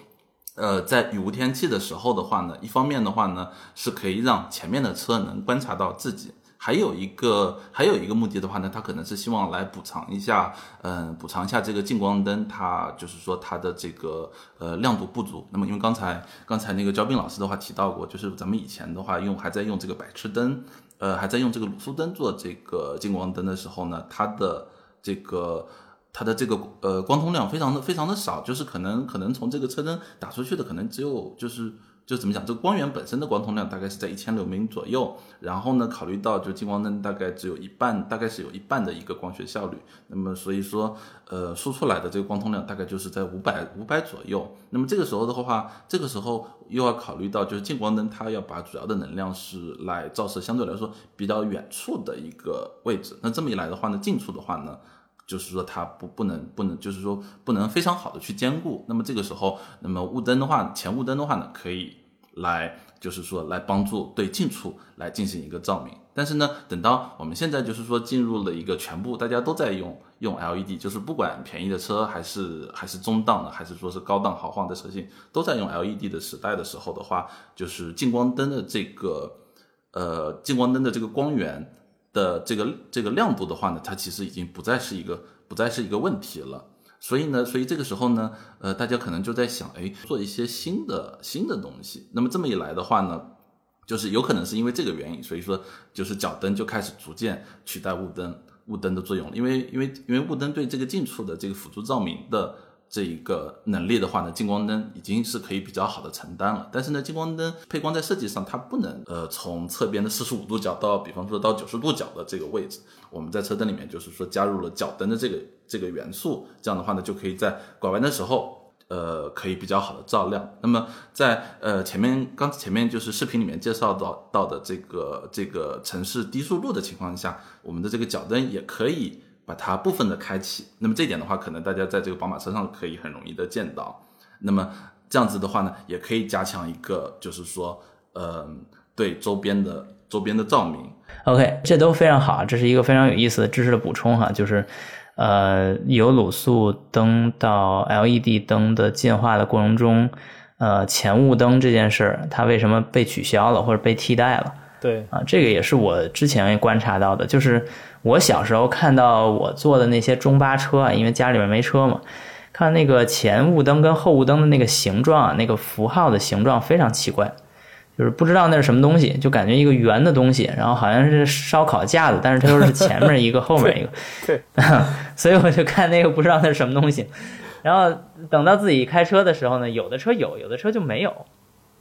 Speaker 3: 呃，在雨雾天气的时候的话呢，一方面的话呢，是可以让前面的车能观察到自己。还有一个还有一个目的的话呢，他可能是希望来补偿一下，嗯，补偿一下这个近光灯，它就是说它的这个呃亮度不足。那么因为刚才刚才那个焦斌老师的话提到过，就是咱们以前的话用还在用这个百炽灯，呃，还在用这个卤素灯做这个近光灯的时候呢，它的这个它的这个呃光通量非常的非常的少，就是可能可能从这个车灯打出去的可能只有就是。就怎么讲，这个光源本身的光通量大概是在一千流明左右，然后呢，考虑到就近光灯大概只有一半，大概是有一半的一个光学效率，那么所以说，呃，输出来的这个光通量大概就是在五百五百左右。那么这个时候的话，这个时候又要考虑到就是近光灯它要把主要的能量是来照射相对来说比较远处的一个位置，那这么一来的话呢，近处的话呢。就是说它不不能不能，就是说不能非常好的去兼顾。那么这个时候，那么雾灯的话，前雾灯的话呢，可以来就是说来帮助对近处来进行一个照明。但是呢，等到我们现在就是说进入了一个全部大家都在用用 LED，就是不管便宜的车还是还是中档的，还是说是高档豪华的车型都在用 LED 的时代的时候的话，就是近光灯的这个呃近光灯的这个光源。的这个这个亮度的话呢，它其实已经不再是一个不再是一个问题了。所以呢，所以这个时候呢，呃，大家可能就在想，哎，做一些新的新的东西。那么这么一来的话呢，就是有可能是因为这个原因，所以说就是脚灯就开始逐渐取代雾灯雾灯的作用。因为因为因为雾灯对这个近处的这个辅助照明的。这一个能力的话呢，近光灯已经是可以比较好的承担了。但是呢，近光灯配光在设计上，它不能呃从侧边的四十五度角到，比方说到九十度角的这个位置。我们在车灯里面就是说加入了脚灯的这个这个元素，这样的话呢，就可以在拐弯的时候，呃，可以比较好的照亮。那么在呃前面刚前面就是视频里面介绍到到的这个这个城市低速路的情况下，我们的这个脚灯也可以。把它部分的开启，那么这点的话，可能大家在这个宝马车上可以很容易的见到。那么这样子的话呢，也可以加强一个，就是说，呃，对周边的周边的照明。
Speaker 1: OK，这都非常好，这是一个非常有意思的知识的补充哈，就是，呃，由卤素灯到 LED 灯的进化的过程中，呃，前雾灯这件事儿，它为什么被取消了或者被替代了？
Speaker 2: 对。
Speaker 1: 啊，这个也是我之前观察到的，就是我小时候看到我坐的那些中巴车啊，因为家里面没车嘛，看那个前雾灯跟后雾灯的那个形状啊，那个符号的形状非常奇怪，就是不知道那是什么东西，就感觉一个圆的东西，然后好像是烧烤架子，但是它又是前面一个，后面一个，
Speaker 2: 对，
Speaker 1: 所以我就看那个不知道那是什么东西，然后等到自己开车的时候呢，有的车有，有的车就没有，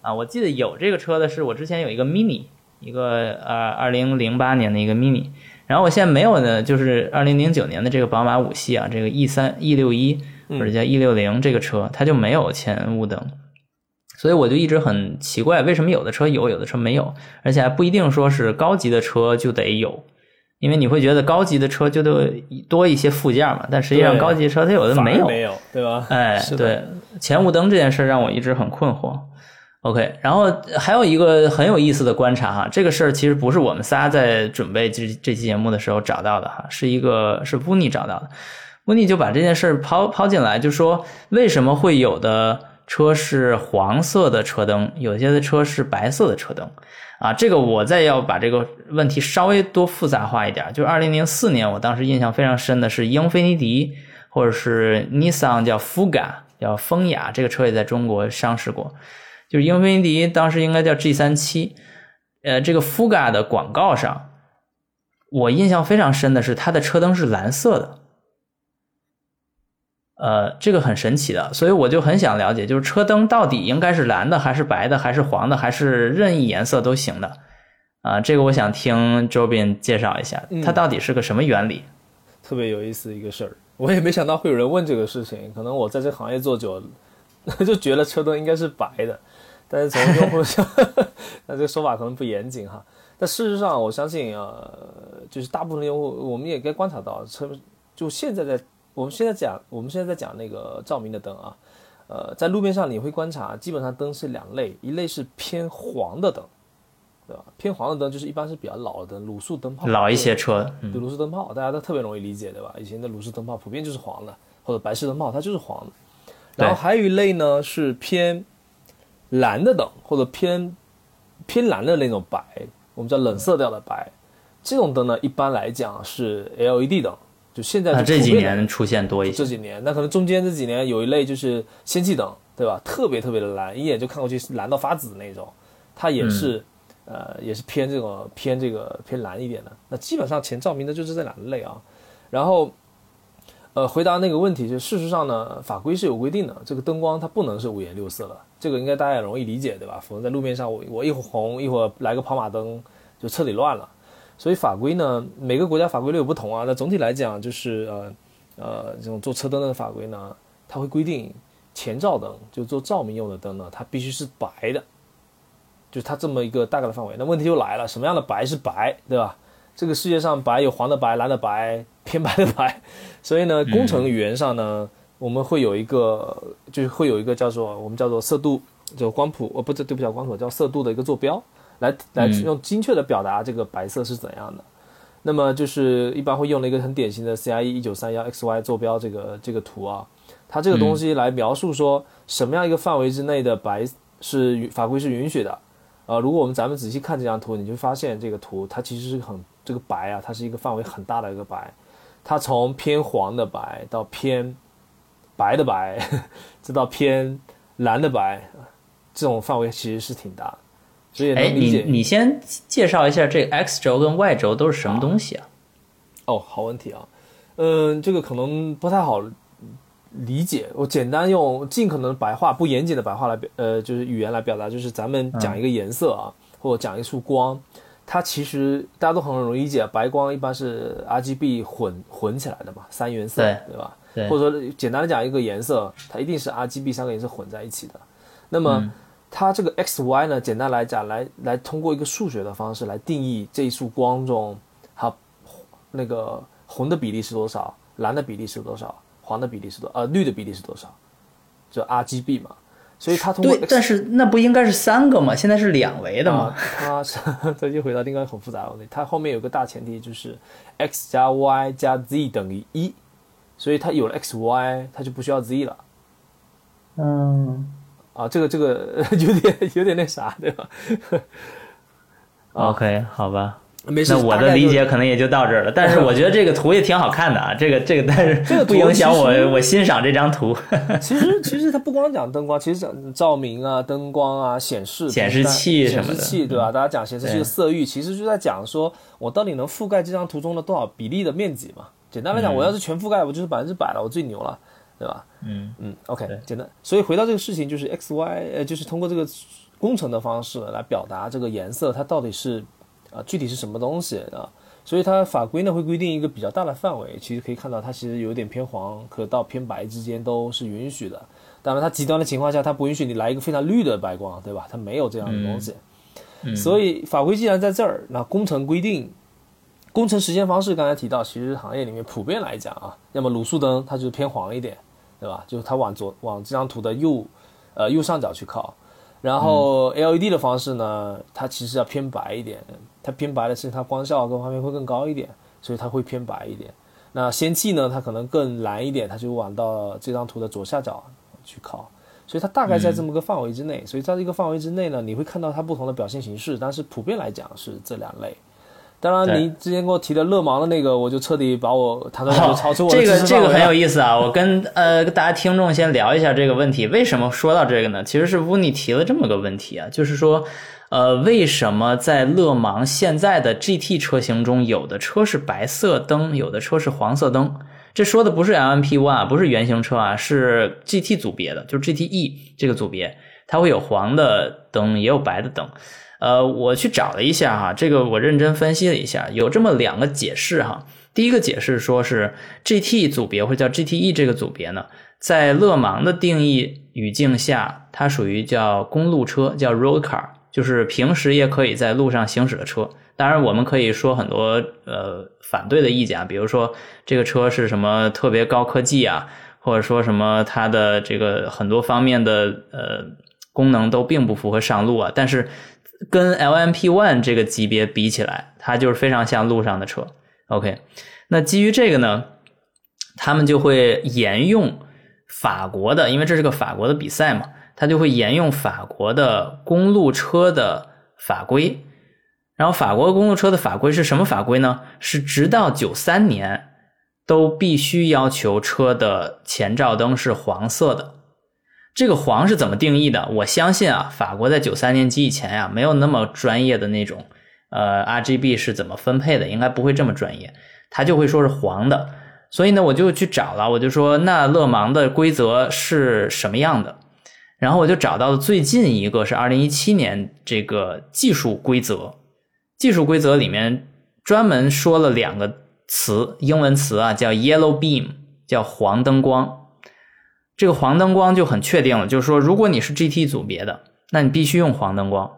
Speaker 1: 啊，我记得有这个车的是我之前有一个 mini。一个呃二零零八年的一个 mini，然后我现在没有的，就是二零零九年的这个宝马五系啊，这个 E 三 E 六一或者叫 E 六零这个车，它就没有前雾灯，所以我就一直很奇怪，为什么有的车有，有的车没有，而且还不一定说是高级的车就得有，因为你会觉得高级的车就得多一些附件嘛，但实际上高级车它有的没有，
Speaker 2: 没有，对吧？
Speaker 1: 哎，对，前雾灯这件事让我一直很困惑。OK，然后还有一个很有意思的观察哈，这个事儿其实不是我们仨在准备这这期节目的时候找到的哈，是一个是乌尼找到的，乌尼就把这件事抛抛进来，就说为什么会有的车是黄色的车灯，有些的车是白色的车灯啊？这个我再要把这个问题稍微多复杂化一点，就二零零四年，我当时印象非常深的是英菲尼迪或者是 Nissan 叫 Fuga 叫风雅这个车也在中国上市过。就是英菲尼迪当时应该叫 G 三七，呃，这个 Fuga 的广告上，我印象非常深的是它的车灯是蓝色的，呃，这个很神奇的，所以我就很想了解，就是车灯到底应该是蓝的，还是白的，还是黄的，还是任意颜色都行的？啊，这个我想听周斌介绍一下，它到底是个什么原理？
Speaker 2: 特别有意思一个事儿，我也没想到会有人问这个事情。可能我在这行业做久了，就觉得车灯应该是白的，但是从用户上，那这个说法可能不严谨哈。但事实上，我相信呃，就是大部分用户，我们也该观察到，车就现在在。我们现在讲，我们现在在讲那个照明的灯啊，呃，在路面上你会观察，基本上灯是两类，一类是偏黄的灯，对吧？偏黄的灯就是一般是比较老的卤素灯泡，
Speaker 1: 老一些车，
Speaker 2: 对，卤素灯泡大家都特别容易理解，对吧？以前的卤素灯泡普遍就是黄的，或者白炽灯泡它就是黄的。然后还有一类呢是偏蓝的灯，或者偏偏蓝的那种白，我们叫冷色调的白。这种灯呢，一般来讲是 LED 灯。就现在
Speaker 1: 这几年出现多一些，
Speaker 2: 这几年那可能中间这几年有一类就是氙气灯，对吧？特别特别的蓝，一眼就看过去是蓝到发紫那种，它也是，呃，也是偏这种偏这个偏蓝一点的。那基本上前照明的就是这两类啊。然后，呃，回答那个问题，就事实上呢，法规是有规定的，这个灯光它不能是五颜六色的，这个应该大家也容易理解，对吧？否则在路面上我我一会儿红一会儿来个跑马灯，就彻底乱了。所以法规呢，每个国家法规略有不同啊。那总体来讲，就是呃呃，这种做车灯的法规呢，它会规定前照灯，就做照明用的灯呢，它必须是白的，就是它这么一个大概的范围。那问题就来了，什么样的白是白，对吧？这个世界上白有黄的白、蓝的白、偏白的白。所以呢，工程语言上呢，我们会有一个，就是会有一个叫做我们叫做色度，就光谱，呃，不对，对不起，光谱叫色度的一个坐标。来来用精确的表达这个白色是怎样的，那么就是一般会用了一个很典型的 CIE 一九三幺 XY 坐标这个这个图啊，它这个东西来描述说什么样一个范围之内的白是法规是允许的，呃，如果我们咱们仔细看这张图，你就发现这个图它其实是很这个白啊，它是一个范围很大的一个白，它从偏黄的白到偏白的白，再到偏蓝的白，这种范围其实是挺大的。
Speaker 1: 哎，你你先介绍一下这 x 轴跟 y 轴都是什么东西啊？
Speaker 2: 哦，好问题啊，嗯，这个可能不太好理解，我简单用尽可能白话、不严谨的白话来表，呃，就是语言来表达，就是咱们讲一个颜色啊，或者讲一束光，它其实大家都很容易理解，白光一般是 RGB 混混起来的嘛，三原色，对吧？
Speaker 1: 对，
Speaker 2: 或者说简单的讲一个颜色，它一定是 RGB 三个颜色混在一起的，那么。它这个 x y 呢，简单来讲，来来通过一个数学的方式来定义这一束光中，它那个红的比例是多少，蓝的比例是多少，黄的比例是多，呃，绿的比例是多少，就 R G B 嘛。所以它通过，
Speaker 1: 但是那不应该是三个吗？现在是两维的吗？
Speaker 2: 它是，这就回答应该很复杂的问题。它后面有个大前提就是 x 加 y 加 z 等于一，所以它有了 x y，它就不需要 z 了。
Speaker 1: 嗯。
Speaker 2: 啊，这个这个 有点有点那啥，对吧？
Speaker 1: OK，好吧，
Speaker 2: 没事。
Speaker 1: 那我的理解可能也就到这儿了。但是我觉得这个图也挺好看的啊，这个这个，但是
Speaker 2: 这个
Speaker 1: 不影响我我欣赏这张图。
Speaker 2: 其实其实它不光讲灯光，其实讲照明啊、灯光啊、显示
Speaker 1: 显示器
Speaker 2: 什么的，显示器对吧？大家讲显示器的色域，其实就在讲说我到底能覆盖这张图中的多少比例的面积嘛？简单来讲，我要是全覆盖，我就是百分之百了，我最牛了。对吧？
Speaker 1: 嗯
Speaker 2: 嗯，OK，简单。所以回到这个事情，就是 X Y，呃，就是通过这个工程的方式来表达这个颜色，它到底是啊具体是什么东西啊？所以它法规呢会规定一个比较大的范围，其实可以看到它其实有点偏黄，可到偏白之间都是允许的。当然，它极端的情况下，它不允许你来一个非常绿的白光，对吧？它没有这样的东西。所以法规既然在这儿，那工程规定。工程实现方式刚才提到，其实行业里面普遍来讲啊，要么卤素灯它就是偏黄一点，对吧？就是它往左往这张图的右，呃右上角去靠。然后 LED 的方式呢，它其实要偏白一点，它偏白的是它光效各方面会更高一点，所以它会偏白一点。那氙气呢，它可能更蓝一点，它就往到这张图的左下角去靠。所以它大概在这么个范围之内，所以在这个范围之内呢，你会看到它不同的表现形式，但是普遍来讲是这两类。当然，您之前给我提的勒芒的那个，我就彻底把我谈到就超出我
Speaker 1: 这个这个很有意思啊！我跟呃大家听众先聊一下这个问题。为什么说到这个呢？其实是乌尼提了这么个问题啊，就是说，呃，为什么在勒芒现在的 GT 车型中，有的车是白色灯，有的车是黄色灯？这说的不是 LMP One，不是原型车啊，是 GT 组别的，就是 GTE 这个组别，它会有黄的灯，也有白的灯。呃，我去找了一下哈，这个我认真分析了一下，有这么两个解释哈。第一个解释说是 GT 组别或者叫 GTE 这个组别呢，在勒芒的定义语境下，它属于叫公路车，叫 road car，就是平时也可以在路上行驶的车。当然，我们可以说很多呃反对的意见啊，比如说这个车是什么特别高科技啊，或者说什么它的这个很多方面的呃功能都并不符合上路啊。但是跟 LMP One 这个级别比起来，它就是非常像路上的车。OK，那基于这个呢，他们就会沿用法国的，因为这是个法国的比赛嘛，他就会沿用法国的公路车的法规。然后法国公路车的法规是什么法规呢？是直到九三年都必须要求车的前照灯是黄色的。这个黄是怎么定义的？我相信啊，法国在九三年及以前呀，没有那么专业的那种。呃，RGB 是怎么分配的？应该不会这么专业，他就会说是黄的。所以呢，我就去找了，我就说那勒芒的规则是什么样的？然后我就找到了最近一个是二零一七年这个技术规则。技术规则里面专门说了两个词，英文词啊，叫 yellow beam，叫黄灯光。这个黄灯光就很确定了，就是说如果你是 GT 组别的，那你必须用黄灯光。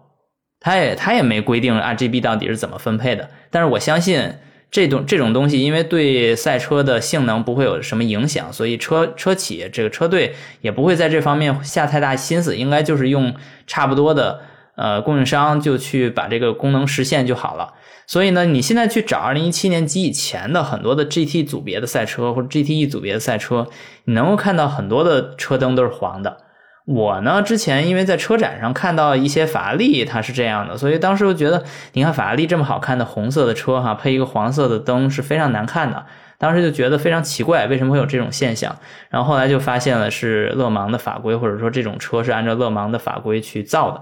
Speaker 1: 他也他也没规定 RGB 到底是怎么分配的，但是我相信这种这种东西，因为对赛车的性能不会有什么影响，所以车车企这个车队也不会在这方面下太大心思，应该就是用差不多的呃供应商就去把这个功能实现就好了。所以呢，你现在去找2017年及以前的很多的 GT 组别的赛车或者 GTE 组别的赛车，你能够看到很多的车灯都是黄的。我呢，之前因为在车展上看到一些法拉利，它是这样的，所以当时我觉得，你看法拉利这么好看的红色的车，哈，配一个黄色的灯是非常难看的。当时就觉得非常奇怪，为什么会有这种现象？然后后来就发现了是勒芒的法规，或者说这种车是按照勒芒的法规去造的。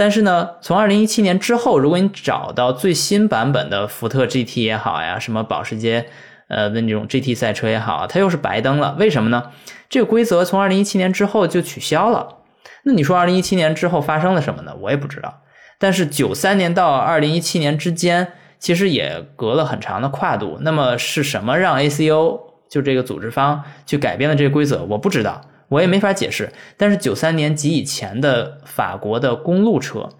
Speaker 1: 但是呢，从二零一七年之后，如果你找到最新版本的福特 GT 也好呀，什么保时捷。呃的，那种 GT 赛车也好，它又是白灯了，为什么呢？这个规则从二零一七年之后就取消了。那你说二零一七年之后发生了什么呢？我也不知道。但是九三年到二零一七年之间，其实也隔了很长的跨度。那么是什么让 ACO 就这个组织方去改变了这个规则？我不知道，我也没法解释。但是九三年及以前的法国的公路车。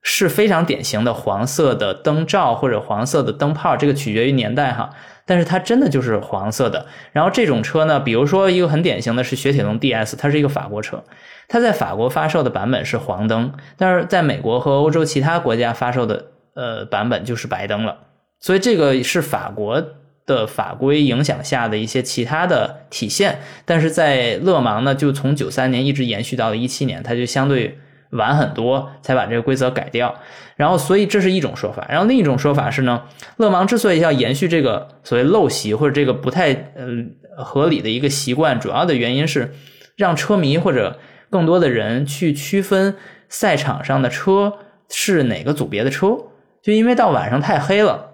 Speaker 1: 是非常典型的黄色的灯罩或者黄色的灯泡，这个取决于年代哈，但是它真的就是黄色的。然后这种车呢，比如说一个很典型的是雪铁龙 DS，它是一个法国车，它在法国发售的版本是黄灯，但是在美国和欧洲其他国家发售的呃版本就是白灯了。所以这个是法国的法规影响下的一些其他的体现，但是在勒芒呢，就从九三年一直延续到了一七年，它就相对。晚很多才把这个规则改掉，然后所以这是一种说法，然后另一种说法是呢，勒芒之所以要延续这个所谓陋习或者这个不太呃合理的一个习惯，主要的原因是让车迷或者更多的人去区分赛场上的车是哪个组别的车，就因为到晚上太黑了，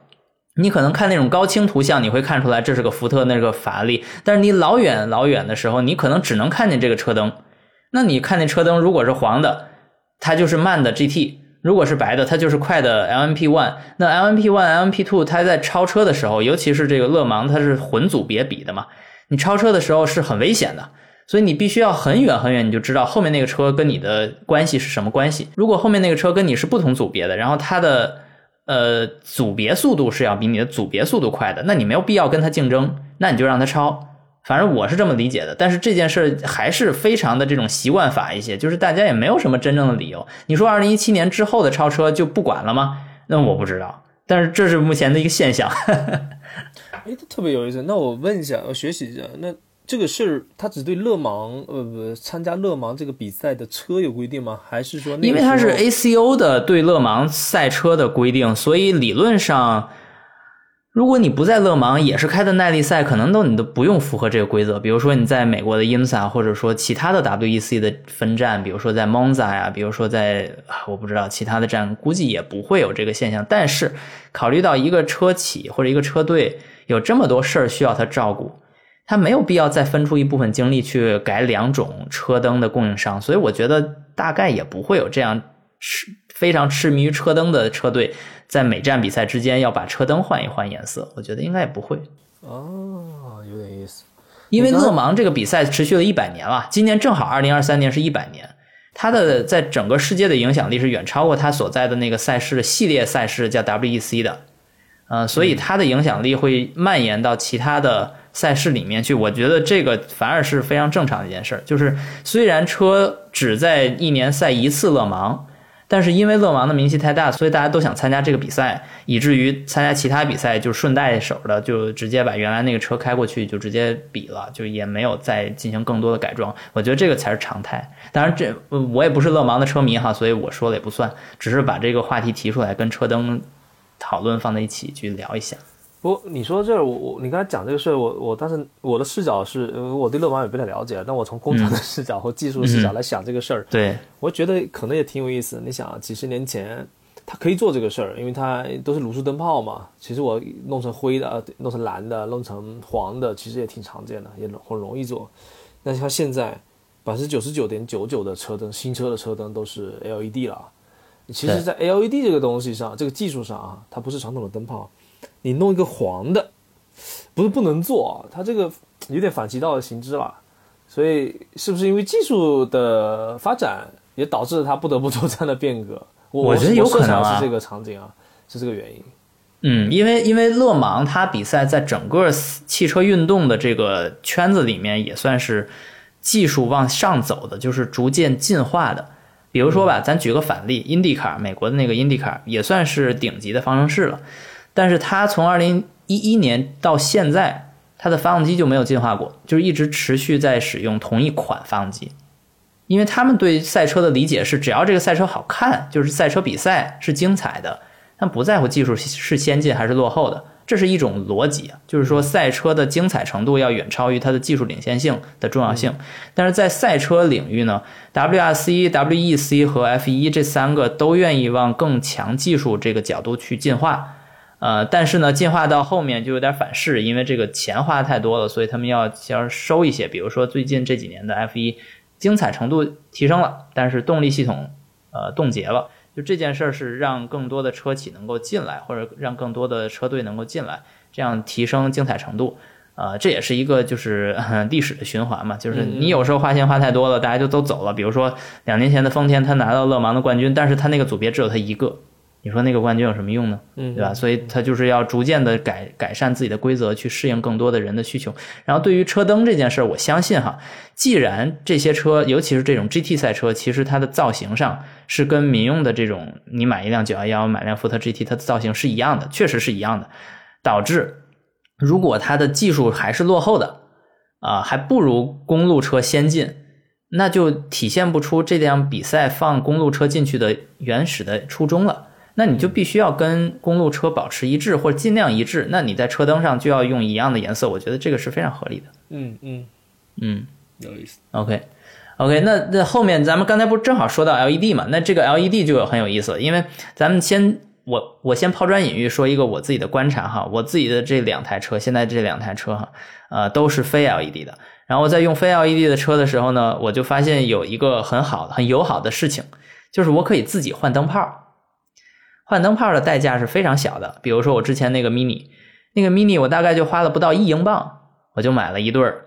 Speaker 1: 你可能看那种高清图像，你会看出来这是个福特，那个法拉利，但是你老远老远的时候，你可能只能看见这个车灯，那你看那车灯如果是黄的。它就是慢的 GT，如果是白的，它就是快的 LMP One。那 LMP One、LMP Two，它在超车的时候，尤其是这个勒芒，它是混组别比的嘛，你超车的时候是很危险的，所以你必须要很远很远，你就知道后面那个车跟你的关系是什么关系。如果后面那个车跟你是不同组别的，然后它的呃组别速度是要比你的组别速度快的，那你没有必要跟他竞争，那你就让他超。反正我是这么理解的，但是这件事还是非常的这种习惯法一些，就是大家也没有什么真正的理由。你说二零一七年之后的超车就不管了吗？那我不知道，但是这是目前的一个现象。
Speaker 2: 哎，特别有意思。那我问一下，我学习一下，那这个事儿他只对勒芒呃不参加勒芒这个比赛的车有规定吗？还是说
Speaker 1: 因为它是 ACO 的对勒芒赛车的规定，所以理论上。如果你不在勒芒，也是开的耐力赛，可能都你都不用符合这个规则。比如说你在美国的 IMSA，或者说其他的 WEC 的分站，比如说在 Monza 呀，比如说在我不知道其他的站，估计也不会有这个现象。但是考虑到一个车企或者一个车队有这么多事儿需要他照顾，它没有必要再分出一部分精力去改两种车灯的供应商，所以我觉得大概也不会有这样痴非常痴迷于车灯的车队在每站比赛之间要把车灯换一换颜色，我觉得应该也不会。
Speaker 2: 哦，有点意思。
Speaker 1: 因为勒芒这个比赛持续了一百年了，今年正好二零二三年是一百年，它的在整个世界的影响力是远超过它所在的那个赛事系列赛事叫 WEC 的，呃，所以它的影响力会蔓延到其他的赛事里面去。我觉得这个反而是非常正常的一件事儿，就是虽然车只在一年赛一次勒芒。但是因为勒芒的名气太大，所以大家都想参加这个比赛，以至于参加其他比赛就顺带手的就直接把原来那个车开过去就直接比了，就也没有再进行更多的改装。我觉得这个才是常态。当然这，我也不是勒芒的车迷哈，所以我说了也不算，只是把这个话题提出来跟车灯讨论放在一起去聊一下。
Speaker 2: 不你说这儿，我我你刚才讲这个事儿，我我当时我的视角是，呃我对勒芒也不太了解，但我从工厂的视角和技术的视角来想这个事儿，
Speaker 1: 对，
Speaker 2: 我觉得可能也挺有意思的。你想啊，几十年前他可以做这个事儿，因为它都是卤素灯泡嘛。其实我弄成灰的、呃弄成蓝的、弄成黄的，其实也挺常见的，也很容易做。但是它现在百分之九十九点九九的车灯，新车的车灯都是 LED 了。其实，在 LED 这个东西上，这个技术上啊，它不是传统的灯泡。你弄一个黄的，不是不能做啊，它这个有点反其道而行之了。所以，是不是因为技术的发展，也导致它不得不做这样的变革？我
Speaker 1: 我觉得有可能
Speaker 2: 是这个场景啊，是这个原因。
Speaker 1: 嗯，因为因为勒芒它比赛在整个汽车运动的这个圈子里面也算是技术往上走的，就是逐渐进化的。比如说吧，咱举个反例，英迪卡，美国的那个英迪卡也算是顶级的方程式了，但是它从二零一一年到现在，它的发动机就没有进化过，就是一直持续在使用同一款发动机。因为他们对赛车的理解是，只要这个赛车好看，就是赛车比赛是精彩的，但不在乎技术是先进还是落后的，这是一种逻辑啊，就是说赛车的精彩程度要远超于它的技术领先性的重要性。但是在赛车领域呢，WRC、WEC 和 F1 这三个都愿意往更强技术这个角度去进化。呃，但是呢，进化到后面就有点反噬，因为这个钱花太多了，所以他们要要收一些。比如说最近这几年的 F1，精彩程度提升了，但是动力系统呃冻结了。就这件事儿是让更多的车企能够进来，或者让更多的车队能够进来，这样提升精彩程度。呃，这也是一个就是、呃历史的循环嘛，就是你有时候花钱花太多了，大家就都走了。比如说两年前的丰田，他拿到勒芒的冠军，但是他那个组别只有他一个，你说那个冠军有什么用呢？
Speaker 2: 嗯，
Speaker 1: 对吧？所以他就是要逐渐的改改善自己的规则，去适应更多的人的需求。然后对于车灯这件事儿，我相信哈，既然这些车，尤其是这种 GT 赛车，其实它的造型上是跟民用的这种你买一辆911，买辆福特 GT，它的造型是一样的，确实是一样的，导致如果它的技术还是落后的，啊、还不如公路车先进。那就体现不出这辆比赛放公路车进去的原始的初衷了。那你就必须要跟公路车保持一致，或者尽量一致。那你在车灯上就要用一样的颜色，我觉得这个是非常合理的。
Speaker 2: 嗯嗯，
Speaker 1: 嗯
Speaker 2: 有意思。
Speaker 1: ，OK。OK，那那后面咱们刚才不是正好说到 LED 嘛？那这个 LED 就有很有意思，因为咱们先我我先抛砖引玉说一个我自己的观察哈，我自己的这两台车，现在这两台车哈，呃，都是非 LED 的。然后在用非 LED 的车的时候呢，我就发现有一个很好的、很友好的事情，就是我可以自己换灯泡。换灯泡的代价是非常小的，比如说我之前那个 mini，那个 mini 我大概就花了不到一英镑，我就买了一对儿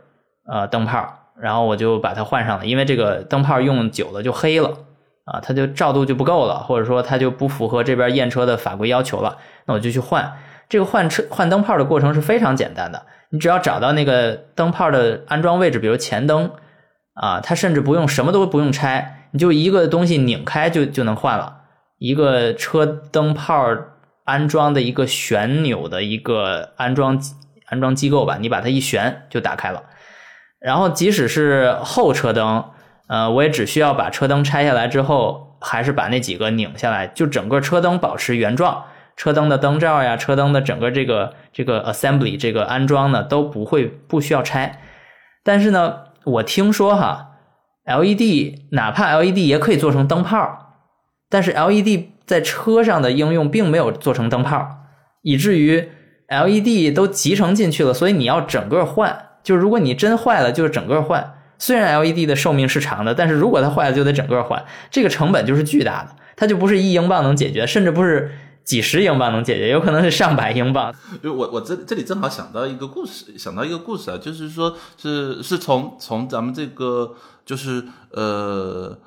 Speaker 1: 呃灯泡，然后我就把它换上了，因为这个灯泡用久了就黑了啊，它就照度就不够了，或者说它就不符合这边验车的法规要求了，那我就去换。这个换车换灯泡的过程是非常简单的，你只要找到那个灯泡的安装位置，比如前灯啊，它甚至不用什么都不用拆，你就一个东西拧开就就能换了。一个车灯泡安装的一个旋钮的一个安装安装机构吧，你把它一旋就打开了。然后即使是后车灯，呃，我也只需要把车灯拆下来之后，还是把那几个拧下来，就整个车灯保持原状。车灯的灯罩呀，车灯的整个这个这个 assembly 这个安装呢都不会不需要拆。但是呢，我听说哈，LED 哪怕 LED 也可以做成灯泡，但是 LED 在车上的应用并没有做成灯泡，以至于 LED 都集成进去了，所以你要整个换，就是如果你真坏了，就是整个换。虽然 LED 的寿命是长的，但是如果它坏了，就得整个换，这个成本就是巨大的，它就不是一英镑能解决，甚至不是几十英镑能解决，有可能是上百英镑。
Speaker 3: 就我我这这里正好想到一个故事，想到一个故事啊，就是说是是从从咱们这个就是呃。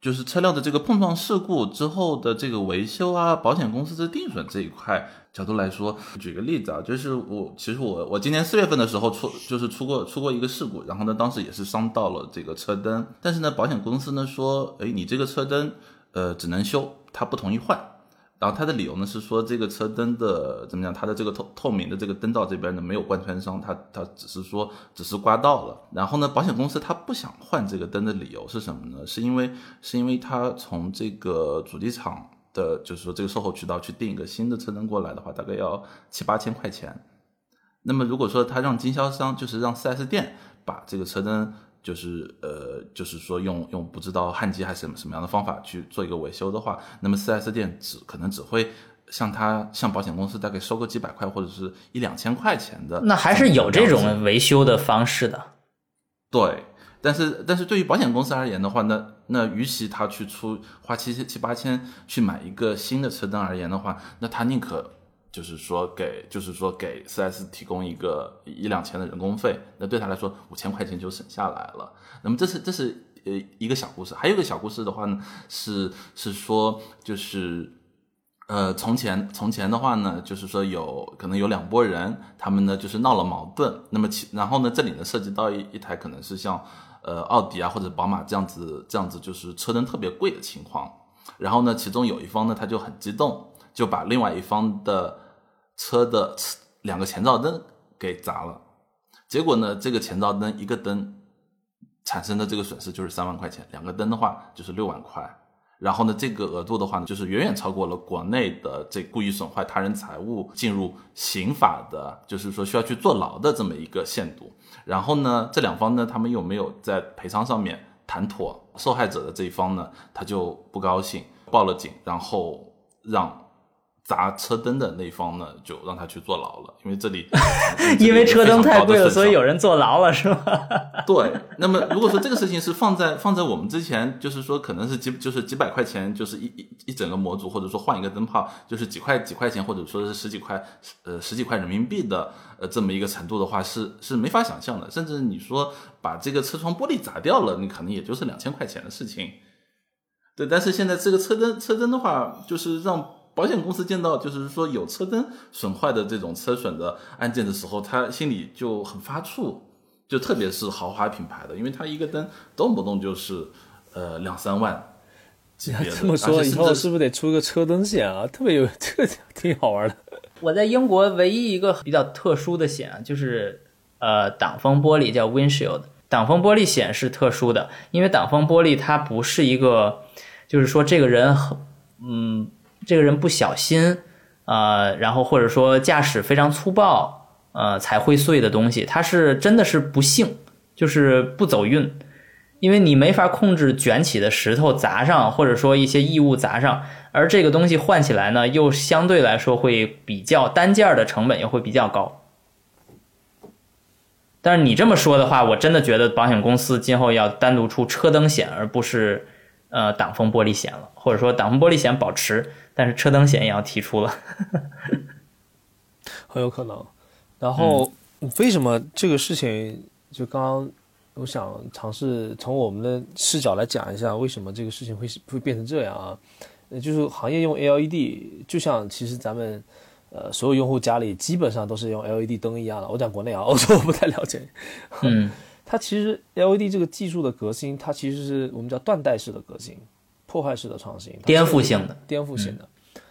Speaker 3: 就是车辆的这个碰撞事故之后的这个维修啊，保险公司的定损这一块角度来说，举个例子啊，就是我其实我我今年四月份的时候出就是出过出过一个事故，然后呢当时也是伤到了这个车灯，但是呢保险公司呢说，哎你这个车灯呃只能修，他不同意换。然后他的理由呢是说，这个车灯的怎么讲？它的这个透透明的这个灯罩这边呢没有贯穿伤，它它只是说只是刮到了。然后呢，保险公司他不想换这个灯的理由是什么呢？是因为是因为他从这个主机厂的，就是说这个售后渠道去订一个新的车灯过来的话，大概要七八千块钱。那么如果说他让经销商，就是让 4S 店把这个车灯。就是呃，就是说用用不知道焊接还是什么什么样的方法去做一个维修的话，那么 4S 店只可能只会向他向保险公司大概收个几百块或者是一两千块钱的。
Speaker 1: 那还是有这种维修的方式的。
Speaker 3: 对，但是但是对于保险公司而言的话，那那与其他去出花七七七八千去买一个新的车灯而言的话，那他宁可。就是说给，就是说给 4S 提供一个一两千的人工费，那对他来说五千块钱就省下来了。那么这是这是呃一个小故事，还有一个小故事的话呢，是是说就是呃从前从前的话呢，就是说有可能有两拨人，他们呢就是闹了矛盾，那么其然后呢这里呢涉及到一一台可能是像呃奥迪啊或者宝马这样子这样子就是车灯特别贵的情况，然后呢其中有一方呢他就很激动。就把另外一方的车的两个前照灯给砸了，结果呢，这个前照灯一个灯产生的这个损失就是三万块钱，两个灯的话就是六万块。然后呢，这个额度的话呢，就是远远超过了国内的这故意损坏他人财物进入刑法的，就是说需要去坐牢的这么一个限度。然后呢，这两方呢，他们又没有在赔偿上面谈妥，受害者的这一方呢，他就不高兴，报了警，然后让。砸车灯的那方呢，就让他去坐牢了，因为这里
Speaker 1: 因为车灯太贵了，所以有人坐牢了，是吗？
Speaker 3: 对。那么如果说这个事情是放在放在我们之前，就是说可能是几就是几百块钱，就是一一一整个模组，或者说换一个灯泡，就是几块几块钱，或者说是十几块呃十几块人民币的呃这么一个程度的话，是是没法想象的。甚至你说把这个车窗玻璃砸掉了，你可能也就是两千块钱的事情。对。但是现在这个车灯车灯的话，就是让。保险公司见到就是说有车灯损坏的这种车损的案件的时候，他心里就很发怵，就特别是豪华品牌的，因为他一个灯动不动就是呃两三万。
Speaker 2: 这么说以后是不是得出个车灯险啊？特别有这个挺好玩的。
Speaker 1: 我在英国唯一一个比较特殊的险啊，就是呃挡风玻璃叫 windshield。挡风玻璃险是特殊的，因为挡风玻璃它不是一个，就是说这个人很嗯。这个人不小心，呃，然后或者说驾驶非常粗暴，呃，才会碎的东西，它是真的是不幸，就是不走运，因为你没法控制卷起的石头砸上，或者说一些异物砸上，而这个东西换起来呢，又相对来说会比较单件的成本也会比较高。但是你这么说的话，我真的觉得保险公司今后要单独出车灯险，而不是呃挡风玻璃险了，或者说挡风玻璃险保持。但是车灯险也要提出了，
Speaker 2: 很有可能。然后为什么这个事情？就刚刚我想尝试从我们的视角来讲一下，为什么这个事情会会变成这样啊？就是行业用 LED，就像其实咱们呃所有用户家里基本上都是用 LED 灯一样的。我讲国内啊，欧洲我不太了解。
Speaker 1: 嗯，
Speaker 2: 它其实 LED 这个技术的革新，它其实是我们叫断代式的革新。破坏式的创新，
Speaker 1: 颠覆性的，
Speaker 2: 颠覆性的，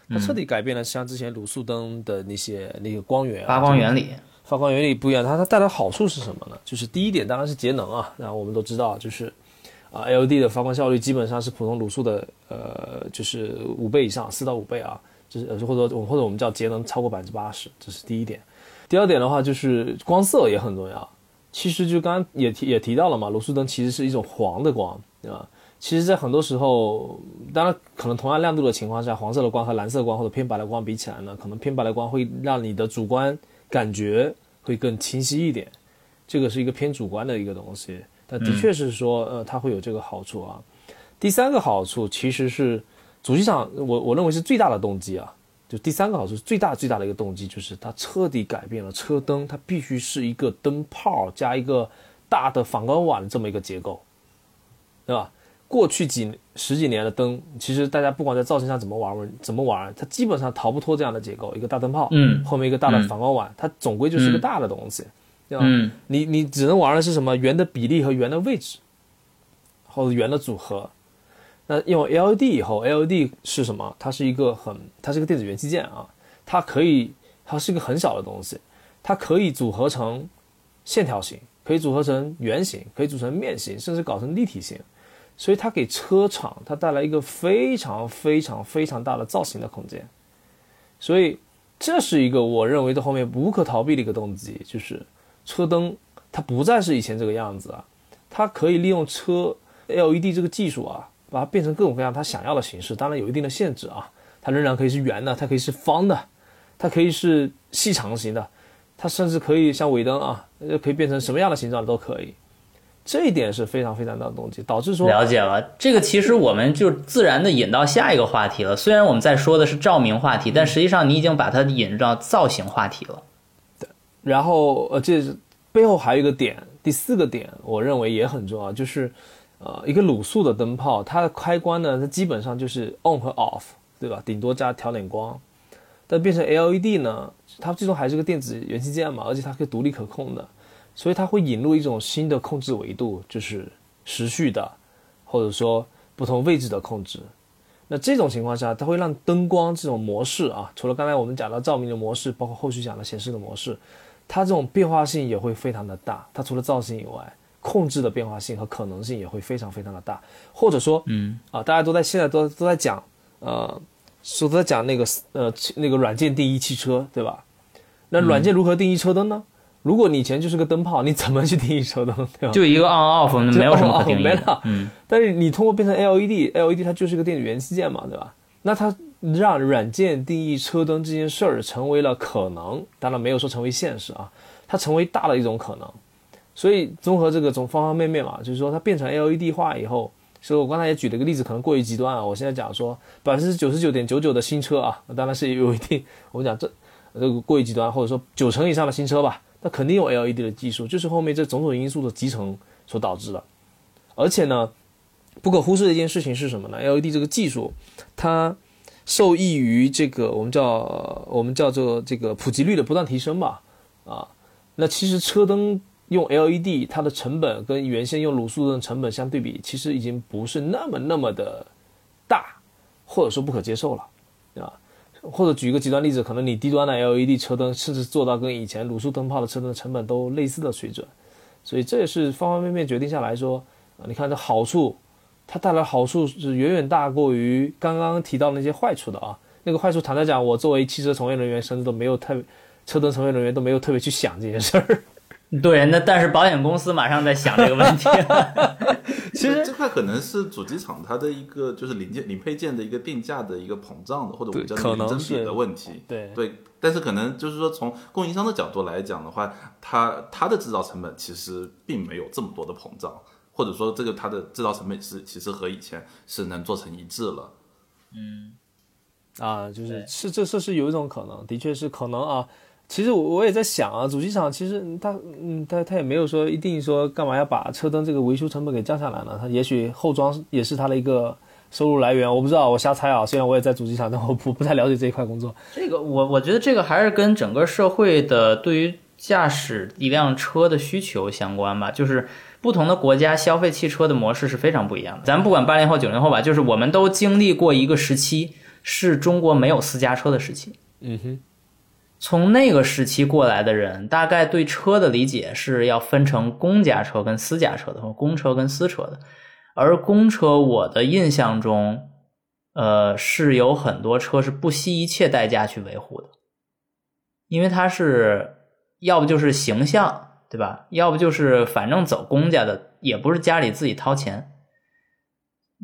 Speaker 2: 它彻底改变了像之前卤素灯的那些那个光源
Speaker 1: 发光原理，
Speaker 2: 发光原理不一样。它它带来好处是什么呢？就是第一点当然是节能啊。然后我们都知道，就是啊，LED 的发光效率基本上是普通卤素的呃，就是五倍以上，四到五倍啊，就是或者或者我们叫节能超过百分之八十，这是第一点。第二点的话就是光色也很重要。其实就刚刚也提也提到了嘛，卤素灯其实是一种黄的光，对吧？其实，在很多时候，当然可能同样亮度的情况下，黄色的光和蓝色光或者偏白的光比起来呢，可能偏白的光会让你的主观感觉会更清晰一点。这个是一个偏主观的一个东西，但的确是说，呃，它会有这个好处啊。第三个好处其实是主机厂，我我认为是最大的动机啊。就第三个好处，最大最大的一个动机就是它彻底改变了车灯，它必须是一个灯泡加一个大的反光碗这么一个结构，对吧？过去几十几年的灯，其实大家不管在造型上怎么玩，怎么玩，它基本上逃不脱这样的结构：一个大灯泡，
Speaker 1: 嗯，
Speaker 2: 后面一个大的反光碗，它总归就是一个大的东西，对吧？
Speaker 1: 嗯，
Speaker 2: 你你只能玩的是什么圆的比例和圆的位置，或者圆的组合。那用 LED 以后，LED 是什么？它是一个很，它是一个电子元器件啊，它可以，它是一个很小的东西，它可以组合成线条形，可以组合成圆形，可以组成面形，甚至搞成立体形，所以它给车厂它带来一个非常非常非常大的造型的空间，所以这是一个我认为的后面无可逃避的一个动机，就是车灯它不再是以前这个样子啊，它可以利用车 LED 这个技术啊。把它变成各种各样它想要的形式，当然有一定的限制啊。它仍然可以是圆的，它可以是方的，它可以是细长型的，它甚至可以像尾灯啊，可以变成什么样的形状都可以。这一点是非常非常大的动机，导致说
Speaker 1: 了解了这个，其实我们就自然的引到下一个话题了。虽然我们在说的是照明话题，但实际上你已经把它引入到造型话题了。
Speaker 2: 对，然后呃，这背后还有一个点，第四个点，我认为也很重要，就是。呃，一个卤素的灯泡，它的开关呢，它基本上就是 on 和 off，对吧？顶多加调点光。但变成 LED 呢，它最终还是个电子元器件嘛，而且它可以独立可控的，所以它会引入一种新的控制维度，就是时序的，或者说不同位置的控制。那这种情况下，它会让灯光这种模式啊，除了刚才我们讲到照明的模式，包括后续讲的显示的模式，它这种变化性也会非常的大。它除了造型以外，控制的变化性和可能性也会非常非常的大，或者说，
Speaker 1: 嗯
Speaker 2: 啊，大家都在现在都都在讲，呃，都在讲那个呃那个软件定义汽车，对吧？那软件如何定义车灯呢？如果你以前就是个灯泡，你怎么去定义车灯？对吧？
Speaker 1: 就一个 on off，没有什么可定义
Speaker 2: 的。嗯。但是你通过变成 LED，LED 它就是个电子元器件嘛，对吧？那它让软件定义车灯这件事儿成为了可能，当然没有说成为现实啊，它成为大的一种可能。所以综合这个从方方面面嘛，就是说它变成 LED 化以后，所以我刚才也举了一个例子，可能过于极端啊。我现在讲说百分之九十九点九九的新车啊，当然是有一定，我们讲这这个过于极端，或者说九成以上的新车吧，那肯定有 LED 的技术，就是后面这种种因素的集成所导致的。而且呢，不可忽视的一件事情是什么呢？LED 这个技术，它受益于这个我们叫我们叫做这个普及率的不断提升吧，啊，那其实车灯。用 LED，它的成本跟原先用卤素的成本相对比，其实已经不是那么那么的大，或者说不可接受了，或者举一个极端例子，可能你低端的 LED 车灯，甚至做到跟以前卤素灯泡的车灯的成本都类似的水准，所以这也是方方面面决定下来说，啊，你看这好处，它带来好处是远远大过于刚刚提到那些坏处的啊。那个坏处坦白讲，我作为汽车从业人员，甚至都没有特别车灯从业人员都没有特别去想这件事儿。
Speaker 1: 对，那但是保险公司马上在想这个问题。
Speaker 3: 其实这块可能是主机厂它的一个就是零件、零配件的一个定价的一个膨胀的，或者我们叫零增比的问题。
Speaker 2: 对
Speaker 3: 对，但是可能就是说从供应商的角度来讲的话，它它的制造成本其实并没有这么多的膨胀，或者说这个它的制造成本是其实和以前是能做成一致了。
Speaker 1: 嗯，
Speaker 2: 啊，就是是这这是有一种可能，的确是可能啊。其实我我也在想啊，主机厂其实他嗯他他也没有说一定说干嘛要把车灯这个维修成本给降下来呢？他也许后装也是他的一个收入来源，我不知道，我瞎猜啊。虽然我也在主机厂，但我不不太了解这一块工作。
Speaker 1: 这个我我觉得这个还是跟整个社会的对于驾驶一辆车的需求相关吧。就是不同的国家消费汽车的模式是非常不一样的。咱不管八零后九零后吧，就是我们都经历过一个时期，是中国没有私家车的时期。
Speaker 2: 嗯哼。
Speaker 1: 从那个时期过来的人，大概对车的理解是要分成公家车跟私家车的，或公车跟私车的。而公车，我的印象中，呃，是有很多车是不惜一切代价去维护的，因为它是要不就是形象，对吧？要不就是反正走公家的，也不是家里自己掏钱。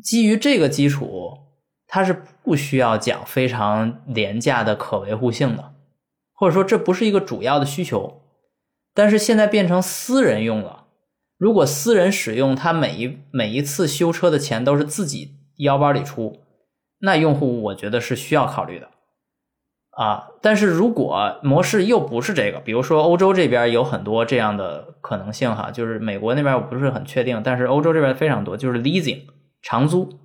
Speaker 1: 基于这个基础，它是不需要讲非常廉价的可维护性的。或者说这不是一个主要的需求，但是现在变成私人用了。如果私人使用，他每一每一次修车的钱都是自己腰包里出，那用户我觉得是需要考虑的啊。但是如果模式又不是这个，比如说欧洲这边有很多这样的可能性哈，就是美国那边我不是很确定，但是欧洲这边非常多，就是 leasing 长租，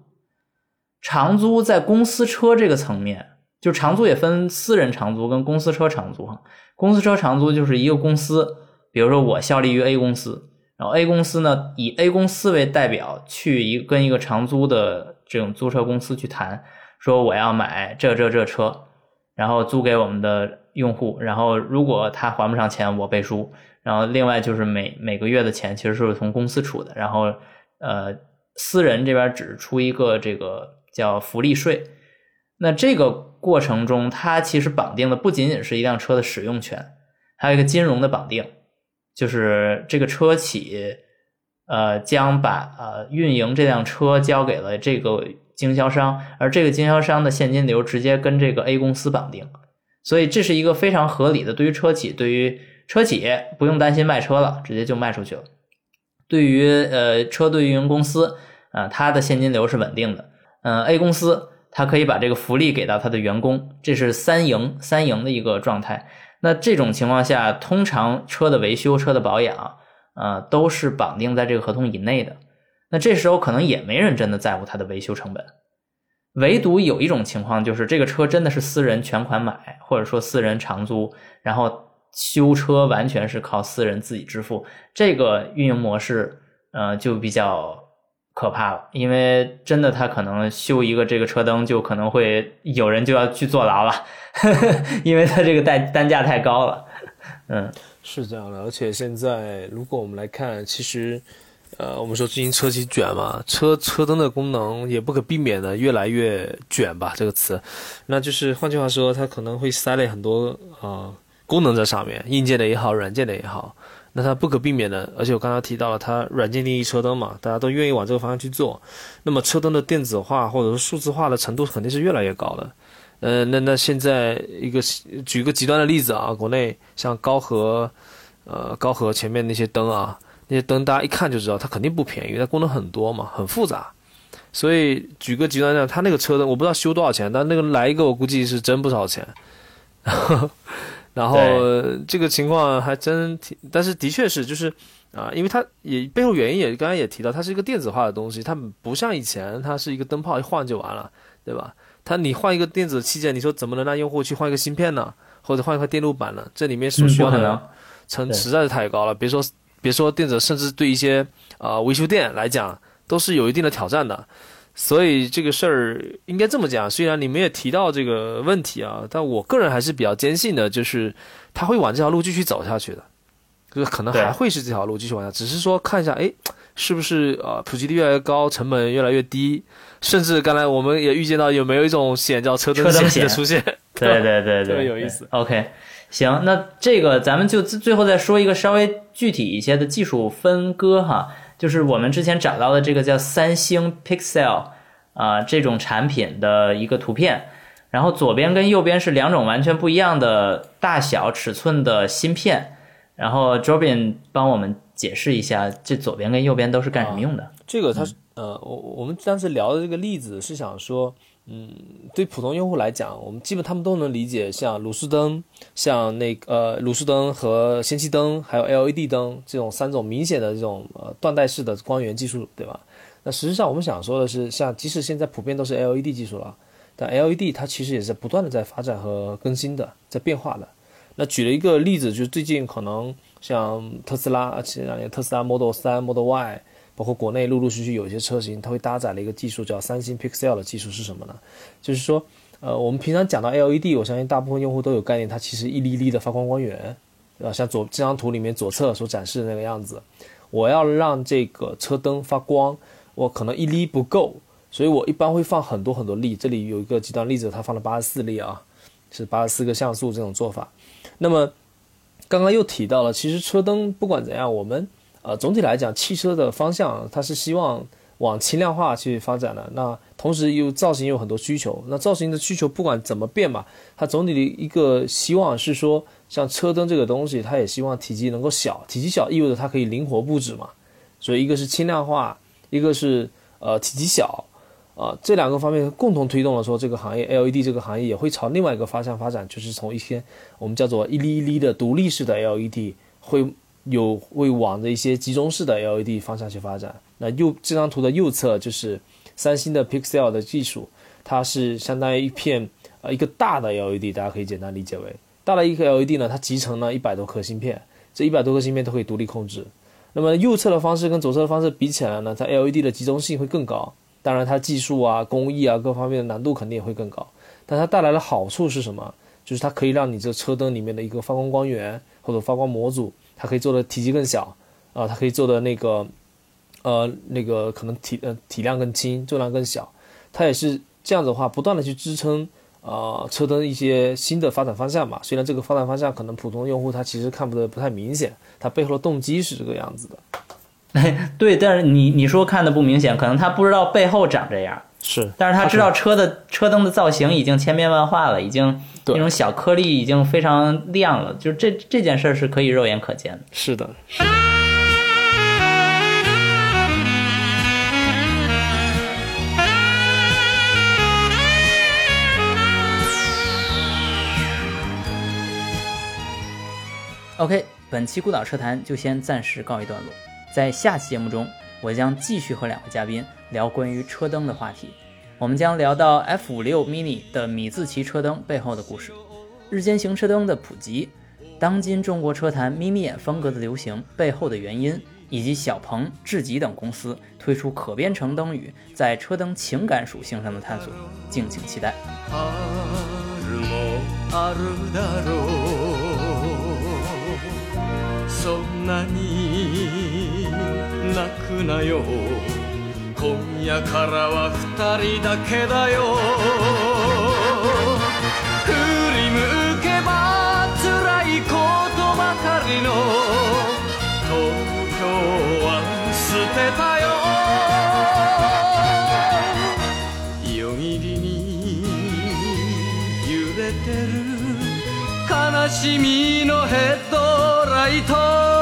Speaker 1: 长租在公司车这个层面，就长租也分私人长租跟公司车长租哈。公司车长租就是一个公司，比如说我效力于 A 公司。然后 A 公司呢，以 A 公司为代表去一跟一个长租的这种租车公司去谈，说我要买这这这车，然后租给我们的用户，然后如果他还不上钱，我背书。然后另外就是每每个月的钱其实是从公司出的，然后呃私人这边只出一个这个叫福利税。那这个过程中，它其实绑定的不仅仅是一辆车的使用权，还有一个金融的绑定。就是这个车企，呃，将把呃运营这辆车交给了这个经销商，而这个经销商的现金流直接跟这个 A 公司绑定，所以这是一个非常合理的。对于车企，对于车企不用担心卖车了，直接就卖出去了。对于呃车队运营公司啊，它的现金流是稳定的。嗯，A 公司他可以把这个福利给到他的员工，这是三赢三赢的一个状态。那这种情况下，通常车的维修、车的保养，呃，都是绑定在这个合同以内的。那这时候可能也没人真的在乎它的维修成本，唯独有一种情况，就是这个车真的是私人全款买，或者说私人长租，然后修车完全是靠私人自己支付，这个运营模式，呃，就比较。可怕了，因为真的，他可能修一个这个车灯，就可能会有人就要去坐牢了，呵 呵因为他这个单单价太高了。嗯，
Speaker 2: 是这样的。而且现在，如果我们来看，其实，呃，我们说最近车企卷嘛，车车灯的功能也不可避免的越来越卷吧，这个词，那就是换句话说，它可能会塞了很多啊功能在上面，硬件的也好，软件的也好。那它不可避免的，而且我刚刚提到了它软件定义车灯嘛，大家都愿意往这个方向去做。那么车灯的电子化或者说数字化的程度肯定是越来越高的。呃，那那现在一个举个极端的例子啊，国内像高和，呃高和前面那些灯啊，那些灯大家一看就知道它肯定不便宜，它功能很多嘛，很复杂。所以举个极端的，它那个车灯我不知道修多少钱，但那个来一个我估计是真不少钱。然后这个情况还真挺，但是的确是就是啊，因为它也背后原因也刚才也提到，它是一个电子化的东西，它不像以前，它是一个灯泡一换就完了，对吧？它你换一个电子器件，你说怎么能让用户去换一个芯片呢？或者换一块电路板呢？这里面所需要的成实在是太高了，别说别说电子，甚至对一些啊维修店来讲都是有一定的挑战的。所以这个事儿应该这么讲，虽然你们也提到这个问题啊，但我个人还是比较坚信的，就是他会往这条路继续走下去的，就是可能还会是这条路继续往下，只是说看一下，哎，是不是呃普及率越来越高，成本越来越低，甚至刚才我们也预见到有没有一种险叫车灯险的出现？
Speaker 1: 对对对对，特
Speaker 2: 别有意思。
Speaker 1: OK，行，那这个咱们就最后再说一个稍微具体一些的技术分割哈。就是我们之前找到的这个叫三星 Pixel 啊这种产品的一个图片，然后左边跟右边是两种完全不一样的大小尺寸的芯片，然后 Jobin 帮我们解释一下，这左边跟右边都是干什么用的？
Speaker 2: 这个它是呃，我我们当时聊的这个例子是想说。嗯，对普通用户来讲，我们基本他们都能理解，像卤素灯、像那个呃卤素灯和氙气灯，还有 LED 灯这种三种明显的这种呃断代式的光源技术，对吧？那实际上我们想说的是，像即使现在普遍都是 LED 技术了，但 LED 它其实也是不断的在发展和更新的，在变化的。那举了一个例子，就是最近可能像特斯拉，前两年特斯拉 Model 3、Model Y。包括国内陆陆续续有一些车型，它会搭载了一个技术叫三星 Pixel 的技术是什么呢？就是说，呃，我们平常讲到 LED，我相信大部分用户都有概念，它其实一粒粒的发光光源，对吧？像左这张图里面左侧所展示的那个样子，我要让这个车灯发光，我可能一粒不够，所以我一般会放很多很多粒。这里有一个极端例子，它放了八十四粒啊，是八十四个像素这种做法。那么刚刚又提到了，其实车灯不管怎样，我们呃，总体来讲，汽车的方向它是希望往轻量化去发展的。那同时又造型有很多需求，那造型的需求不管怎么变嘛，它总体的一个希望是说，像车灯这个东西，它也希望体积能够小，体积小意味着它可以灵活布置嘛。所以一个是轻量化，一个是呃体积小，啊这两个方面共同推动了说这个行业 LED 这个行业也会朝另外一个方向发展，就是从一些我们叫做一粒一粒的独立式的 LED 会。有会往着一些集中式的 LED 方向去发展。那右这张图的右侧就是三星的 Pixel 的技术，它是相当于一片呃一个大的 LED，大家可以简单理解为大的一个 LED 呢，它集成了一百多颗芯片，这一百多颗芯片都可以独立控制。那么右侧的方式跟左侧的方式比起来呢，它 LED 的集中性会更高，当然它技术啊、工艺啊各方面的难度肯定也会更高。但它带来的好处是什么？就是它可以让你这车灯里面的一个发光光源或者发光模组。它可以做的体积更小，啊，它可以做的那个，呃，那个可能体呃体量更轻，重量更小，它也是这样子的话，不断的去支撑啊车灯一些新的发展方向嘛。虽然这个发展方向可能普通用户他其实看不得不太明显，它背后的动机是这个样子的。
Speaker 1: 对，但是你你说看的不明显，可能他不知道背后长这样。
Speaker 2: 是，
Speaker 1: 但是他知道车的车灯的造型已经千变万化了，已经那种小颗粒已经非常亮了，就是这这件事儿是可以肉眼可见的。
Speaker 2: 是的。
Speaker 1: OK，本期孤岛车谈就先暂时告一段落，在下期节目中。我将继续和两位嘉宾聊关于车灯的话题，我们将聊到 F 五六 mini 的米字旗车灯背后的故事，日间行车灯的普及，当今中国车坛眯眯眼风格的流行背后的原因，以及小鹏、智己等公司推出可编程灯语在车灯情感属性上的探索，敬请期待。泣くなよ 今夜からは二人だけだよ。振り向けば辛いことばかりの東京は捨てたよ。夜霧に揺れてる悲しみのヘッドライト。